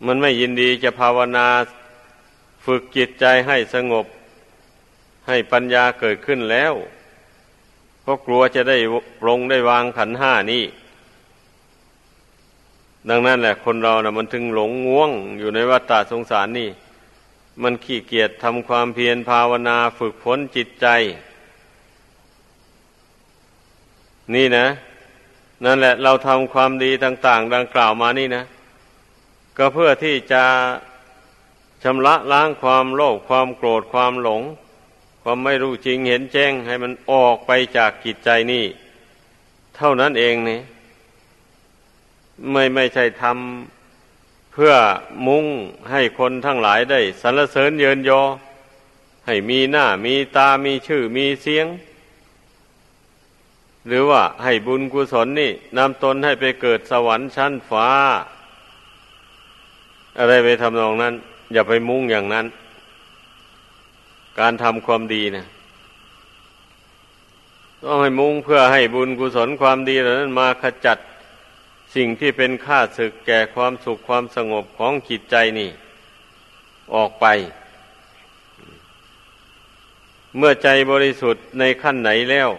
มันไม่ยินดีจะภาวนาฝึกจิตใจให้สงบ ให้ปัญญาเกิดขึ้นแล้วเพราะกลัวจะได้ลงได้วางขันห้านี้ดังนั้นแหละ คนเรานะ่ะ มันถึงหลงง่วงอยู่ในวัฏฏสงสารนี่ มันขี้เกียจทำความเพียรภาวนาฝึกฝนจิตใจ นี่นะ นั่นแหละ เราทำความดีต่าง ๆ ดังกล่าวมานี่นะ ก็เพื่อที่จะชำระล้างความโลภความโกรธความหลง ความไม่รู้จริงเห็นแจ้ง ให้มันออกไปจากกิจใจนี่ เท่านั้นเองนี่ไม่ไม่ใช่ทำเพื่อมุ่งให้คนทั้งหลายได้สรรเสริญเยินยอ ให้มีหน้ามีตามีชื่อมีเสียง หรือว่าให้บุญกุศลนี่นำตนให้ไปเกิดสวรรค์ชั้นฟ้า อะไรไปทำนองนั้น อย่าไปมุ่งอย่างนั้น การทำความดีนะต้องให้มุ่งเพื่อให้บุญกุศลความดีเหล่านั้นมาขจัดสิ่งที่เป็นค่าศึกแก่ความสุขความสงบของจิตใจนี่ ออกไป เมื่อใจบริสุทธิ์ในขั้นไหนแล้ว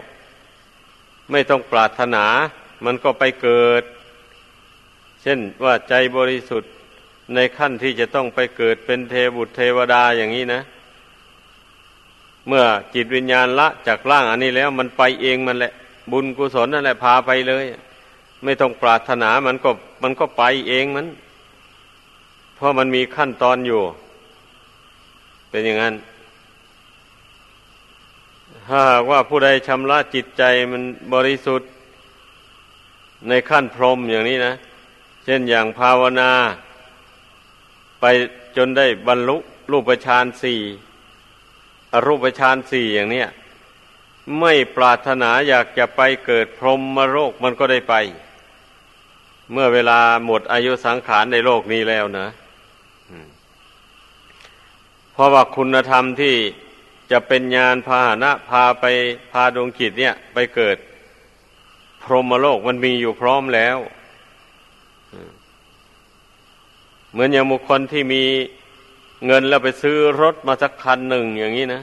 ไม่ต้องปรารถนา มันก็ไปเกิด เช่นว่าใจบริสุทธิ์ในขั้นที่จะต้องไปเกิดเป็นเทบุตรเทวดาอย่างนี้นะ เมื่อจิตวิญญาณละจากร่างอันนี้แล้ว มันไปเองมันแหละ บุญกุศลนั่นแหละพาไปเลย ไม่ต้องปรารถนามันก็มันก็ไปเองมัน เพราะมันมีขั้นตอนอยู่ เป็นอย่างนั้น ถ้าหากว่าผู้ใดชำระจิตใจมันบริสุทธิ์ในขั้นพรหมอย่างนี้นะ เช่นอย่างภาวนา ไปจนได้บรรลุรูปฌานสี่อรูปฌานสี่อย่างเนี้ยไม่ปรารถนาอยากจะไปเกิดพรหมโรคมันก็ได้ไป เมื่อเวลาหมดอายุสังขารในโลกนี้แล้วนะเพราะว่าคุณธรรมที่ จะเป็นญาณพาหนะพาไปพาดวงจิตเนี่ย ไปเกิด พรหมโลกมันมีอยู่พร้อมแล้ว เหมือนอย่างบุคคลที่มีเงินแล้วไปซื้อรถมาสักคันหนึ่งอย่างนี้นะ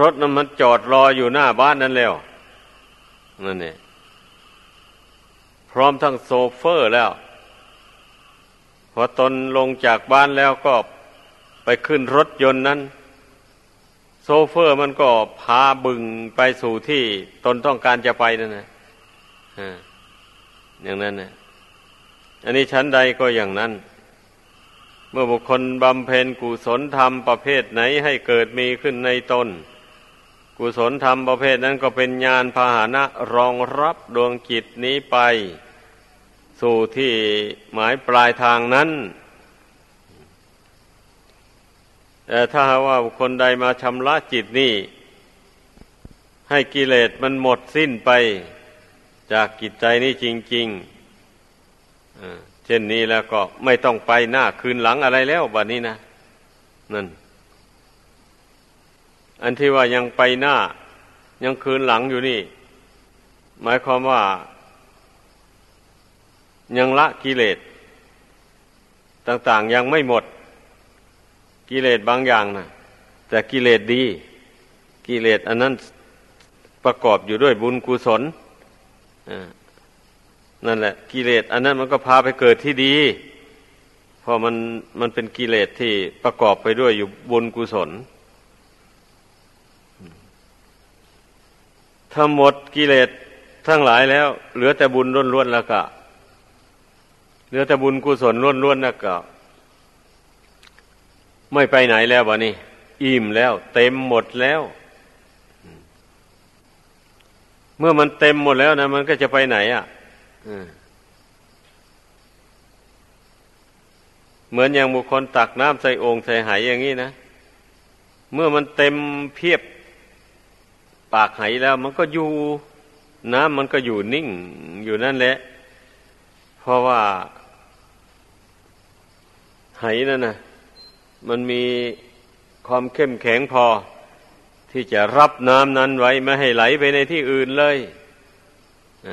รถนั้นมันจอดรออยู่หน้าบ้านนั่นแล้วนั่นเนี่ยพร้อมทั้งโซเฟอร์แล้ว พอตนลงจากบ้านแล้วก็ ไปขึ้นรถยนต์นั้น โซเฟอร์มันก็พาบึงไปสู่ที่ตนต้องการจะไปนั่นนะอย่างนั้นนะอันนี้ชั้นใดก็อย่างนั้น เมื่อบุคคลบำเพ็ญกุศลธรรมประเภทไหนให้เกิดมีขึ้นในตน กุศลธรรมประเภทนั้นก็เป็นญาณพาหนะรองรับดวงจิตนี้ไป สู่ที่หมายปลายทางนั้น แต่ถ้าว่าคนใดมาชำระจิตนี่ ให้กิเลสมันหมดสิ้นไป จากกิจใจนี่จริงๆเช่นนี้แล้วก็ไม่ต้องไปหน้าคืนหลังอะไรแล้วบัดนี้นะนั่น อันที่ว่ายังไปหน้า ยังคืนหลังอยู่นี่ หมายความว่า ยังละกิเลสต่าง ๆ ยังไม่หมด กิเลสบางอย่างนะแต่กิเลสดี กิเลสอันนั้นประกอบอยู่ด้วยบุญกุศลนั่นแหละ กิเลสอันนั้นมันก็พาไปเกิดที่ดีเพราะมันมันเป็นกิเลสที่ประกอบไปด้วยอยู่บุญกุศลถ้าหมดกิเลสทั้งหลายแล้ว เหลือแต่บุญล้วนๆแล้วก็เหลือแต่บุญกุศลล้วนๆแล้วก็ ไม่ไปไหนแล้ววะนี่อิ่มแล้ว เต็มหมดแล้ว เมื่อมันเต็มหมดแล้วนะ มันก็จะไปไหนอะเหมือนอย่างบุคคลตักน้ำใส่โอ่งใส่ไหอย่างนี้นะ เมื่อมันเต็มเพียบปากไหแล้ว มันก็อยู่ น้ำมันก็อยู่นิ่งอยู่นั่นแหละ เพราะว่า ไหนั่นน่ะ มันมีความเข้มแข็งพอ ที่จะรับน้ำนั้นไว้ไม่ให้ไหลไปในที่อื่นเลยอ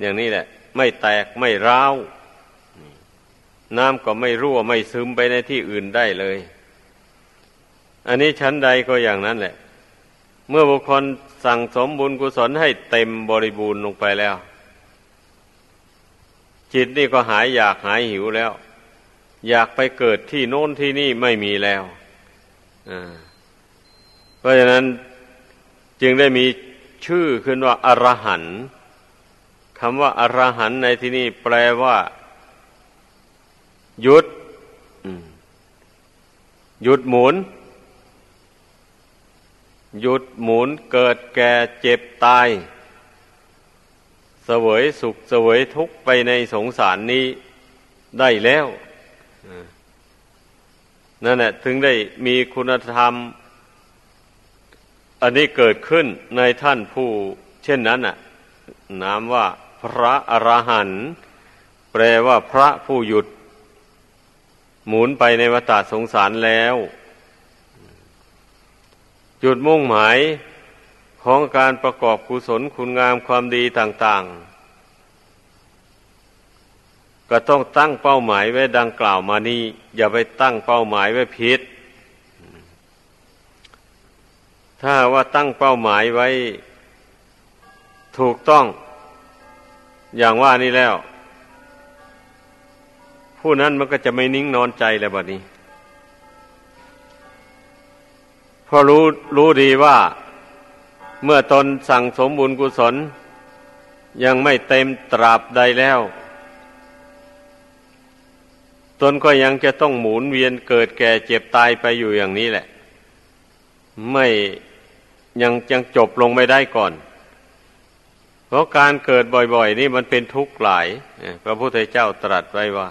อย่างนี้แหละ ไม่แตกไม่ร้าวน้ำก็ไม่รั่วไม่ซึมไปในที่อื่นได้เลย อันนี้ชั้นใดก็อย่างนั้นแหละ เมื่อบุคคลสั่งสมบุญกุศลให้เต็มบริบูรณ์ลงไปแล้ว จิตนี่ก็หายอยากหายหิวแล้ว อยากไปเกิดที่โน้นที่นี่ไม่มีแล้วเพราะฉะนั้นจึงได้มีชื่อขึ้นว่าอรหันต์คำว่าอรหันต์ในที่นี้แปลว่า หยุดหยุดหมุน หยุดหมุนเกิดแก่เจ็บตายเสวยสุขเสวยทุกข์ไปในสงสารนี้ได้แล้ว นั่นแหละถึงได้มีคุณธรรม อันนี้เกิดขึ้นในท่านผู้ เช่นนั้นน่ะ นามว่าพระอรหันต์แปลว่าพระผู้หยุด หมุนไปในวัฏสงสารแล้ว จุดมุ่งหมายของการประกอบกุศลคุณงามความดีต่าง ๆ ก็ต้องตั้งเป้าหมายไว้ดังกล่าวมานี้ อย่าไปตั้งเป้าหมายไว้ผิด ถ้าว่าตั้งเป้าหมายไว้ ถูกต้อง อย่างว่านี้แล้ว ผู้นั้นมันก็จะไม่นิ่งนอนใจแล้วบัดนี้พอรู้รู้ดีว่า เมื่อตนสั่งสมบุญกุศล ยังไม่เต็มตราบใดแล้ว ตนก็ยังจะต้องหมุนเวียนเกิดแก่เจ็บตายไปอยู่อย่างนี้แหละ ไม่ยังยังจบลงไม่ได้ก่อน เพราะการเกิดบ่อยๆ นี่มันเป็นทุกข์หลาย พระพุทธเจ้าตรัสไว้ว่า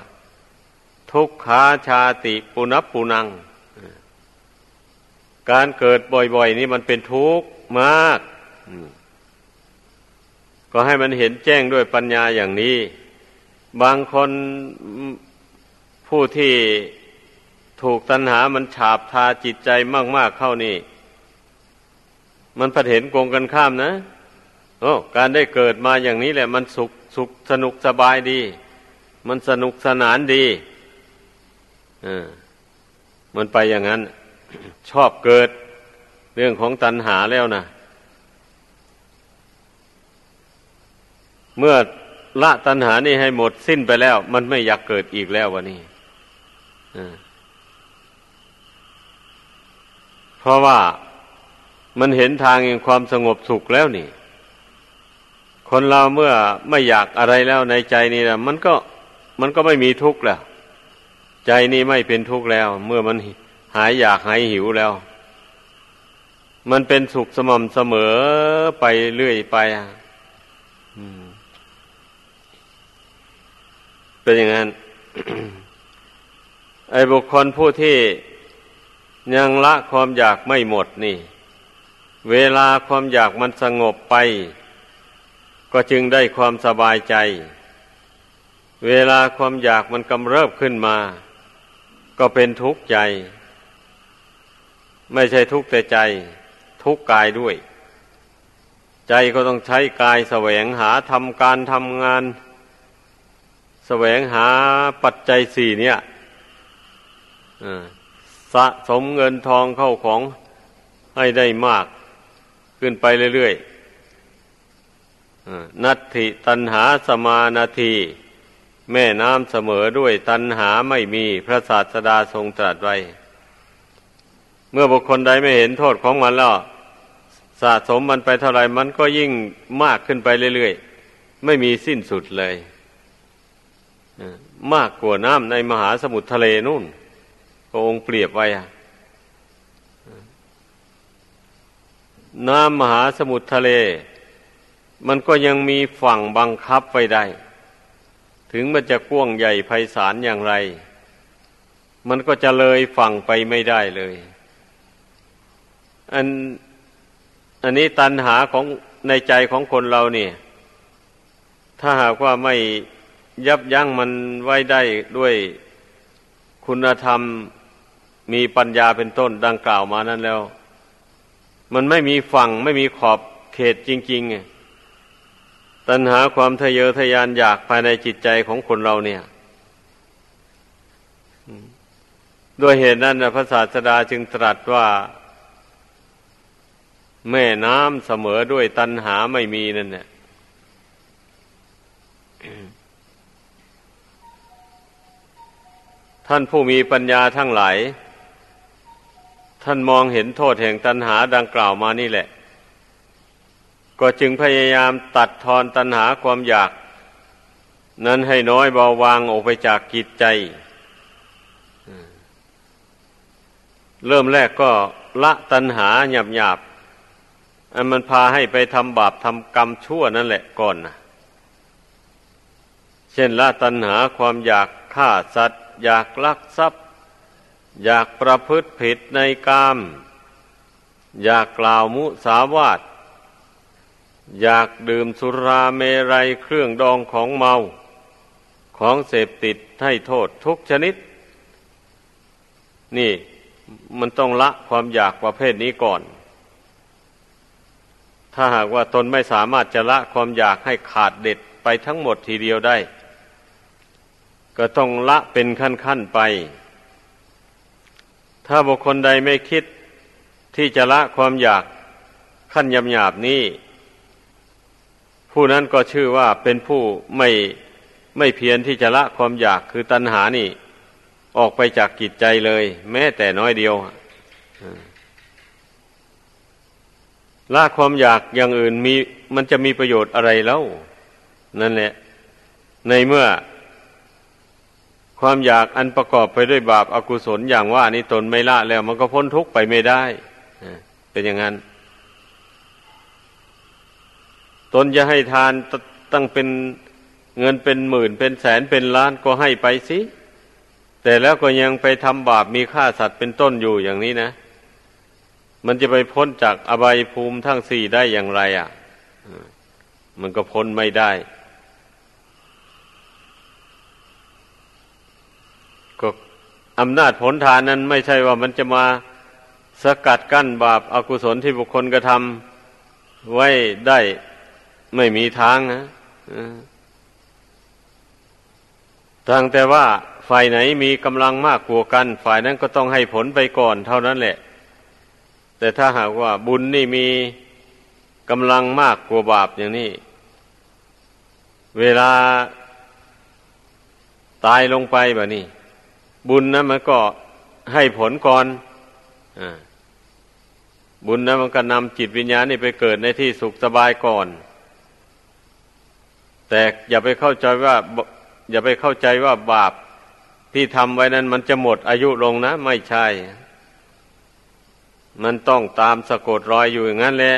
ทุกขาชาติปุนับปุนัง การเกิดบ่อยๆ นี่มันเป็นทุกข์มากก็ให้มันเห็นแจ้งด้วยปัญญาอย่างนี้ บางคน ผู้ที่ถูกตัณหามันฉาบทาจิตใจมากๆเข้านี่ มันผัดเห็นกงกันข้ามนะโอ้การได้เกิดมาอย่างนี้แหละ มันสุขสุขสนุกสบายดี มันสนุกสนานดีอมันไปอย่างนั้น ชอบเกิดเรื่องของตัณหาแล้วนะเมื่อละตัณหานี่ให้หมดสิ้นไปแล้ว มันไม่อยากเกิดอีกแล้ววะนี่ เพราะว่ามันเห็นทางแห่งความสงบสุขแล้วนี่ คนเราเมื่อไม่อยากอะไรแล้วในใจนี่แหละมันก็มันก็ไม่มีทุกข์แล้ว ใจนี้ไม่เป็นทุกข์แล้ว เมื่อมันหายอยากหายหิวแล้ว มันเป็นสุขสม่ำเสมอไปเรื่อยไปเป็นอย่างนั้น ไอ้บุคคลผู้ที่ยังละความอยากไม่หมดนี่ เวลาความอยากมันสงบไป ก็จึงได้ความสบายใจ เวลาความอยากมันกำเริบขึ้นมา ก็เป็นทุกข์ใจ ไม่ใช่ทุกข์แต่ใจ ทุกกายด้วย ใจก็ต้องใช้กายแสวงหาทำการทำงาน แสวงหาปัจจัยสี่เนี่ย สะสมเงินทองเข้าของให้ได้มาก ขึ้นไปเรื่อยๆนัตถิตันหาสมานาที แม่น้ำเสมอด้วยตันหาไม่มีพระศาสดาทรงตรัสไว้ เมื่อบุคคลใดไม่เห็นโทษของมันแล้ว สะสมมันไปเท่าไรมันก็ยิ่งมากขึ้นไปเรื่อยๆ ไม่มีสิ้นสุดเลยมากกว่าน้ำในมหาสมุทรทะเลนู่น พระองค์เปรียบไว้น้ำมหาสมุทรทะเล มันก็ยังมีฝั่งบังคับไว้ได้ ถึงมันจะกว้างใหญ่ไพศาลอย่างไร มันก็จะเลยฝั่งไปไม่ได้เลย อันอันนี้ตันหาของในใจของคนเราเนี่ย ถ้าหากว่าไม่ยับยั้งมันไว้ได้ด้วยคุณธรรม มีปัญญาเป็นต้นดังกล่าวมานั้นแล้ว มันไม่มีฝั่งไม่มีขอบเขตจริงๆตัณหาความทะเยอทะยานอยากภายในจิตใจของคนเราเนี่ยด้วยเหตุนั้นพระศาสดาจึงตรัสว่า แม่น้ำเสมอด้วยตัณหาไม่มีนั่นเนี่ยท่านผู้มีปัญญาทั้งหลาย ท่านมองเห็นโทษแห่งตัณหาดังกล่าวมานี่แหละ ก็จึงพยายามตัดทอนตัณหาความอยาก นั้นให้น้อยเบาบางออกไปจากกิจใจ เริ่มแรกก็ละตัณหาหยาบหยาบอันมันพาให้ไปทำบาปทำกรรมชั่วนั่นแหละก่อนนะเช่นละตัณหาความอยากฆ่าสัตว์ อยากลักทรัพย์ อยากประพฤติผิดในกาม อยากกล่าวมุสาวาทอยากดื่มสุราเมรัยเครื่องดองของเมา ของเสพติดให้โทษทุกชนิด นี่มันต้องละความอยากประเภทนี้ก่อน ถ้าหากว่าตนไม่สามารถจะละความอยากให้ขาดเด็ดไปทั้งหมดทีเดียวได้ ก็ต้องละเป็นขั้นๆไป ถ้าบุคคลใดไม่คิดที่จะละความอยากขั้นยำหยาบนี้ ผู้นั้นก็ชื่อว่าเป็นผู้ไม่ไม่เพียรที่จะละความอยากคือตัณหานี่ ออกไปจากกิจใจเลย แม้แต่น้อยเดียวละความอยากอย่างอื่นมี มันจะมีประโยชน์อะไรแล้ว นั่นแหละ ในเมื่อ ความอยากอันประกอบไปด้วยบาปอากุศลอย่างว่านี้ตนไม่ละแล้ว มันก็พ้นทุกข์ไปไม่ได้ เป็นอย่างนั้น ตนจะให้ทานตั้งเป็นเงินเป็นหมื่น เป็นแสนเป็นล้านก็ให้ไปสิ แต่แล้วก็ยังไปทำบาปมีฆ่าสัตว์เป็นต้นอยู่อย่างนี้นะ มันจะไปพ้นจากอบายภูมิทั้งสี่ได้อย่างไรอะ มันก็พ้นไม่ได้ อำนาจผลทานนั้นไม่ใช่ว่ามันจะมาสกัดกั้นบาปอากุศลที่บุคคลกระทำไว้ได้ไม่มีทางนะทางแต่ว่าฝ่ายไหนมีกำลังมากกว่ากัน ฝ่ายนั้นก็ต้องให้ผลไปก่อนเท่านั้นแหละ แต่ถ้าหากว่าบุญนี่มีกำลังมากกว่าบาปอย่างนี้ เวลาตายลงไปแบบนี้ บุญนะมันก็ให้ผลก่อนอบุญนะมันก็นำจิตวิญญาณนี่ไปเกิดในที่สุขสบายก่อน แต่อย่าไปเข้าใจว่า อย่าไปเข้าใจว่าบาปที่ทำไว้นั้น มันจะหมดอายุลงนะ ไม่ใช่ มันต้องตามสะกดรอยอยู่อย่างนั้นแหละ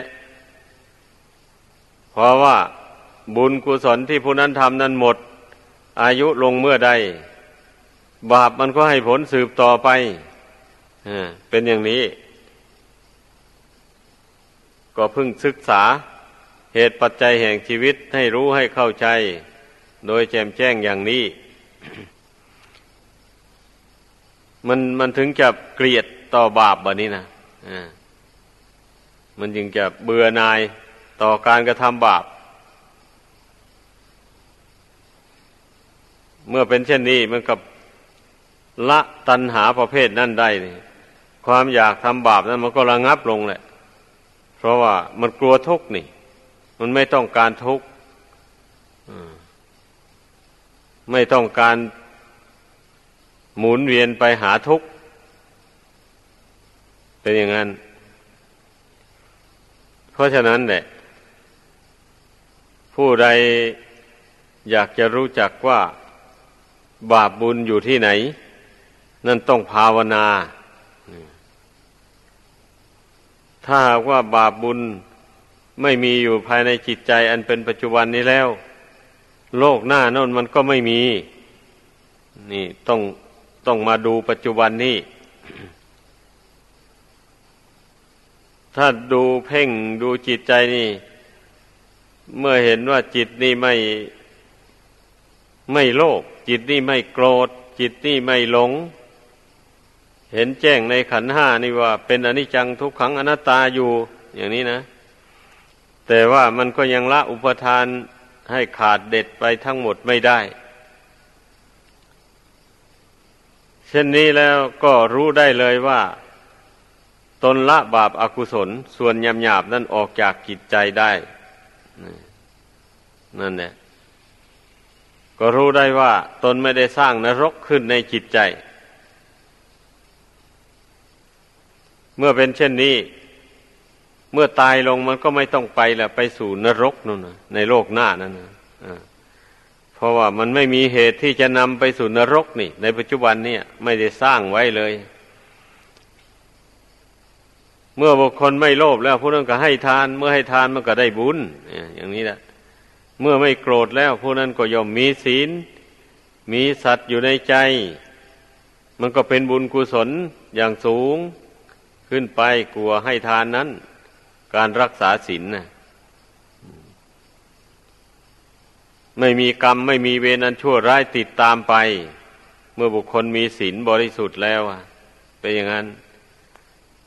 เพราะว่าบุญกุศลที่ผู้นั้นทำนั้นหมด อายุลงเมื่อใด บาปมันก็ให้ผลสืบต่อไปเป็นอย่างนี้ ก็พึ่งศึกษาเหตุปัจจัยแห่งชีวิตให้รู้ให้เข้าใจ โดยแจมแจ้งอย่างนี้ มันมันถึงจะเกลียดต่อบาปแบบนี้นะมันจึงจะเบื่อนายต่อการกระทำบาป เมื่อเป็นเช่นนี้มันกับ ละตัณหาประเภทนั้นได้นี่ความอยากทำบาปนั้นมันก็ระงับลงแหละ เพราะว่ามันกลัวทุกข์นี่ มันไม่ต้องการทุกข์ไม่ต้องการหมุนเวียนไปหาทุกข์เป็นอย่างนั้น เพราะฉะนั้นแหละ ผู้ใดอยากจะรู้จักว่า บาปบุญอยู่ที่ไหน นั่นต้องภาวนา ถ้าว่าบาปบุญไม่มีอยู่ภายในจิตใจ อันเป็นปัจจุบันนี้แล้ว โลกหน้านั่นมันก็ไม่มี นี่ต้องต้องมาดูปัจจุบันนี้ ถ้าดูเพ่งดูจิตใจนี่ เมื่อเห็นว่าจิตนี่ไม่ไม่โลภจิตนี่ไม่โกรธ จิตนี่ไม่หลง เห็นแจ้งในขันห้านี่ว่า เป็นอนิจจังทุกขังอนัตตาอยู่อย่างนี้นะ แต่ว่ามันก็ยังละอุปทานให้ขาดเด็ดไปทั้งหมดไม่ได้ เช่นนี้แล้วก็รู้ได้เลยว่า ตนละบาปอากุศลส่วนยำหยาบนั่นออกจากกิจใจได้นั่นแหละก็รู้ได้ว่า ตนไม่ได้สร้างนรกขึ้นในจิตใจ เมื่อเป็นเช่นนี้ เมื่อตายลงมันก็ไม่ต้องไปละไปสู่นรกนั่นนะในโลกหน้านั่นนะเพราะว่ามันไม่มีเหตุที่จะนำไปสู่นรกนี่ ในปัจจุบันเนี่ยไม่ได้สร้างไว้เลย เมื่อบุคคลไม่โลภแล้วผู้นั้นก็ให้ทาน เมื่อให้ทานมันก็ได้บุญอย่างนี้แหละเมื่อไม่โกรธแล้วผู้นั้นก็ย่อมมีศีล มีสัตว์อยู่ในใจ มันก็เป็นบุญกุศลอย่างสูง ขึ้นไปกลัวให้ทานนั้น การรักษาศีลนะไม่มีกรรมไม่มีเวรอันชั่วร้ายติดตามไป เมื่อบุคคลมีศีลบริสุทธิ์แล้วเป็นอย่างนั้น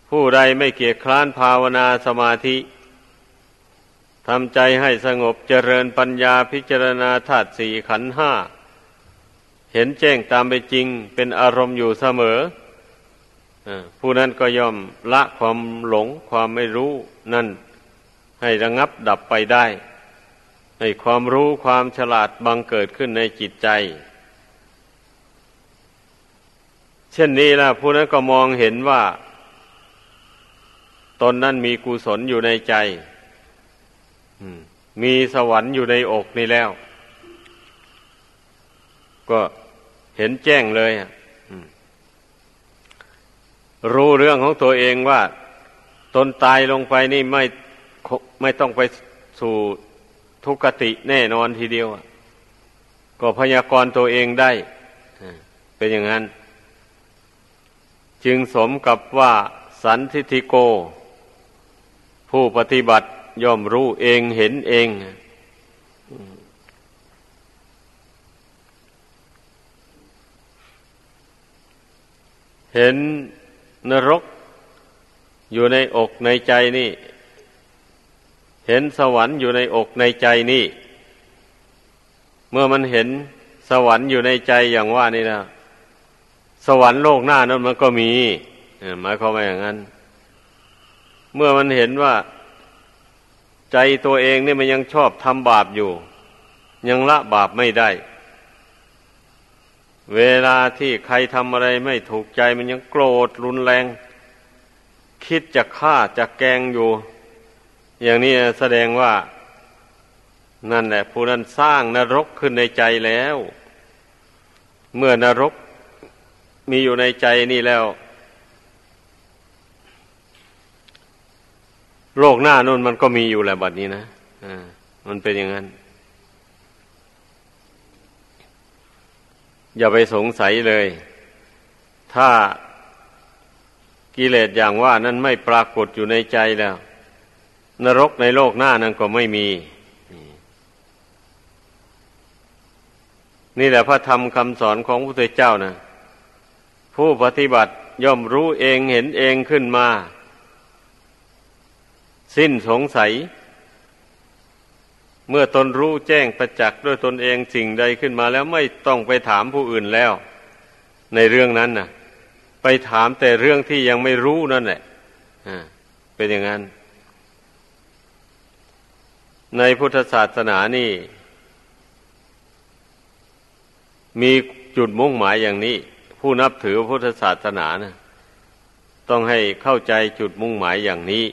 ผู้ใดไม่เกียจคร้านภาวนาสมาธิทำใจให้สงบเจริญปัญญาพิจารณาธาตุสี่ขันห้า เห็นแจ้งตามไปจริงเป็นอารมณ์อยู่เสมอ ผู้นั้นก็ย่อมละความหลงความไม่รู้นั่น ให้ระงับดับไปได้ ให้ความรู้ความฉลาดบังเกิดขึ้นในจิตใจ เช่นนี้ล่ะผู้นั้นก็มองเห็นว่า ตนนั้นมีกุศลอยู่ในใจมีสวรรค์อยู่ในอกนี่แล้ว ก็เห็นแจ้งเลย รู้เรื่องของตัวเองว่า ตนตายลงไปนี่ไม่ไม่ต้องไปสู่ทุกขติแน่นอนทีเดียวก็พยากรณ์ตัวเองได้ เป็นอย่างนั้น จึงสมกับว่าสันทิติโก ผู้ปฏิบัติย่อมรู้เองเห็นเอง เห็น นรกอยู่ในอกในใจนี่ เห็นสวรรค์อยู่ในอกในใจนี่ เมื่อมันเห็นสวรรค์อยู่ในใจอย่างว่านี่นะสวรรค์โลกหน้านั้นมันก็มีหมายความว่าอย่างนั้น เมื่อมันเห็นว่า ใจตัวเองนี่มันยังชอบทำบาปอยู่ ยังละบาปไม่ได้ เวลาที่ใครทำอะไรไม่ถูกใจมันยังโกรธรุนแรง คิดจะฆ่าจะแกงอยู่ อย่างนี้แสดงว่า นั่นแหละผู้นั้นสร้างนรกขึ้นในใจแล้ว เมื่อนรกมีอยู่ในใจนี่แล้ว โลกหน้านู่นมันก็มีอยู่แหละบัดนี้นะอ่ามันเป็นอย่างนั้น อย่าไปสงสัยเลย ถ้ากิเลสอย่างว่านั้นไม่ปรากฏอยู่ในใจแล้ว นรกในโลกหน้านั้นก็ไม่มี นี่แหละพระธรรมคำสอนของพระพุทธเจ้านะผู้ปฏิบัติย่อมรู้เองเห็นเองขึ้นมา สิ้นสงสัย เมื่อตนรู้แจ้งประจักษ์ด้วยตนเองสิ่งใดขึ้นมาแล้วไม่ต้องไปถามผู้อื่นแล้ว ในเรื่องนั้นน่ะ ไปถามแต่เรื่องที่ยังไม่รู้นั่นแหละเป็นอย่างนั้น ในพุทธศาสนานี่ มีจุดมุ่งหมายอย่างนี้ ผู้นับถือพุทธศาสนานะต้องให้เข้าใจจุดมุ่งหมายอย่างนี้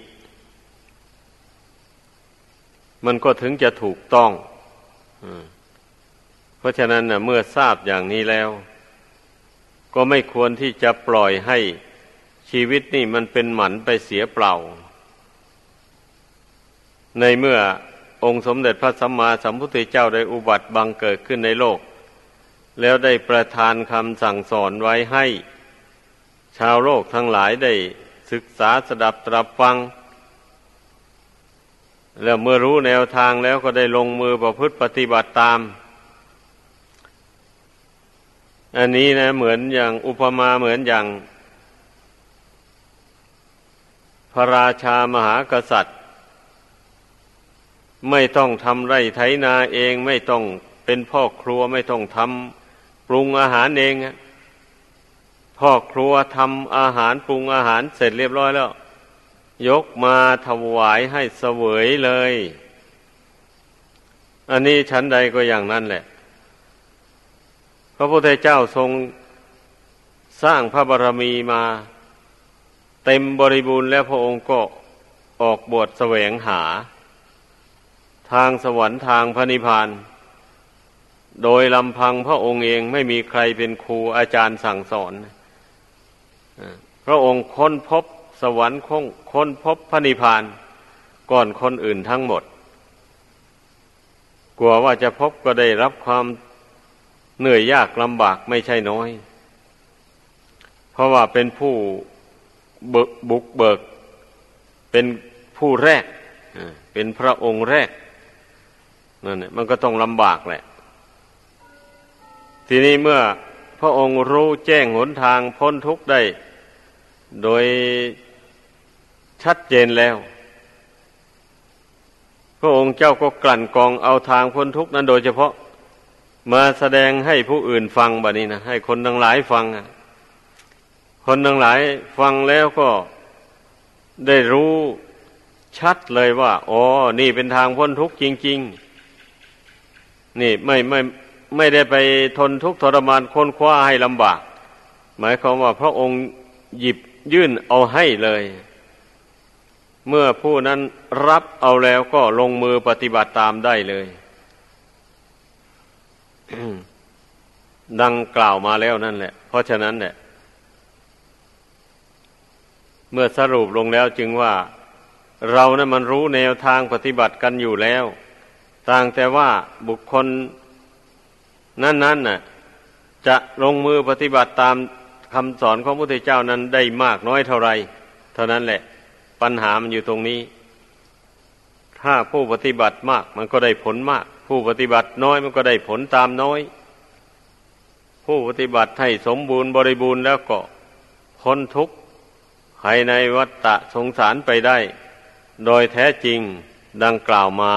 มันก็ถึงจะถูกต้องเพราะฉะนั้นนะเมื่อทราบอย่างนี้แล้ว ก็ไม่ควรที่จะปล่อยให้ชีวิตนี่มันเป็นหมันไปเสียเปล่า ในเมื่อองค์สมเด็จพระสัมมาสัมพุทธเจ้าได้อุบัติบังเกิดขึ้นในโลก แล้วได้ประทานคำสั่งสอนไว้ให้ ชาวโลกทั้งหลายได้ศึกษาสดับตรับฟัง แล้วเมื่อรู้แนวทางแล้วก็ได้ลงมือประพฤติปฏิบัติตาม อันนี้นะ เหมือนอย่างอุปมาเหมือนอย่าง พระราชามหากษัตริย์ ไม่ต้องทำไร่ไถนาเองไม่ต้องเป็นพ่อครัวไม่ต้องทำปรุงอาหารเองพ่อครัวทำอาหารปรุงอาหารเสร็จเรียบร้อยแล้ว ยกมาถวายให้เสวยเลย อันนี้ชั้นใดก็อย่างนั้นแหละ พระพุทธเจ้าทรงสร้างพระบารมีมา เต็มบริบูรณ์แล้วพระองค์ก็ออกบวชแสวงหา ทางสวรรค์ทางพระนิพพาน โดยลำพังพระองค์เองไม่มีใครเป็นครูอาจารย์สั่งสอน พระองค์ค้นพบ สวรรค์คงค้นพบพระนิพพาน ก่อนคนอื่นทั้งหมด กลัวว่าจะพบก็ได้รับความเหนื่อยยากลำบากไม่ใช่น้อย เพราะว่าเป็นผู้บุกเบิก เป็นผู้แรก เป็นพระองค์แรกนั่นเนี่ยมันก็ต้องลำบากแหละ ทีนี้เมื่อพระองค์รู้แจ้งหนทางพ้นทุกข์ได้ โดย ชัดเจนแล้ว พระองค์เจ้าก็กลั่นกองเอาทางพ้นทุกข์นั้นโดยเฉพาะ มาแสดงให้ผู้อื่นฟังแบบนี้นะให้คนทั้งหลายฟังคนทั้งหลายฟังแล้วก็ได้รู้ชัดเลยว่าอ๋อนี่เป็นทางพ้นทุกข์จริง ๆ นี่ไม่ไม่ไม่ได้ไปทนทุกข์ทรมานค้นคว้าให้ลำบาก หมายความว่าพระองค์หยิบยื่นเอาให้เลย เมื่อผู้นั้นรับเอาแล้วก็ลงมือปฏิบัติตามได้เลย ดังกล่าวมาแล้วนั่นแหละ เพราะฉะนั้นเนี่ยเมื่อสรุปลงแล้วจึงว่า เรานะ่ะมันรู้แนวทางปฏิบัติกันอยู่แล้ว ต่างแต่ว่าบุคคล นั้นๆน่ะ จะลงมือปฏิบัติตามคำสอนของพระพุทธเจ้านั้นได้มากน้อยเท่าไร เท่านั้นแหละ ปัญหามันอยู่ตรงนี้ ถ้าผู้ปฏิบัติมาก มันก็ได้ผลมาก ผู้ปฏิบัติน้อยมันก็ได้ผลตามน้อย ผู้ปฏิบัติให้สมบูรณ์บริบูรณ์แล้วก็พ้นทุกข์ภายในวัฏฏะสงสารไปได้ โดยแท้จริงดังกล่าวมา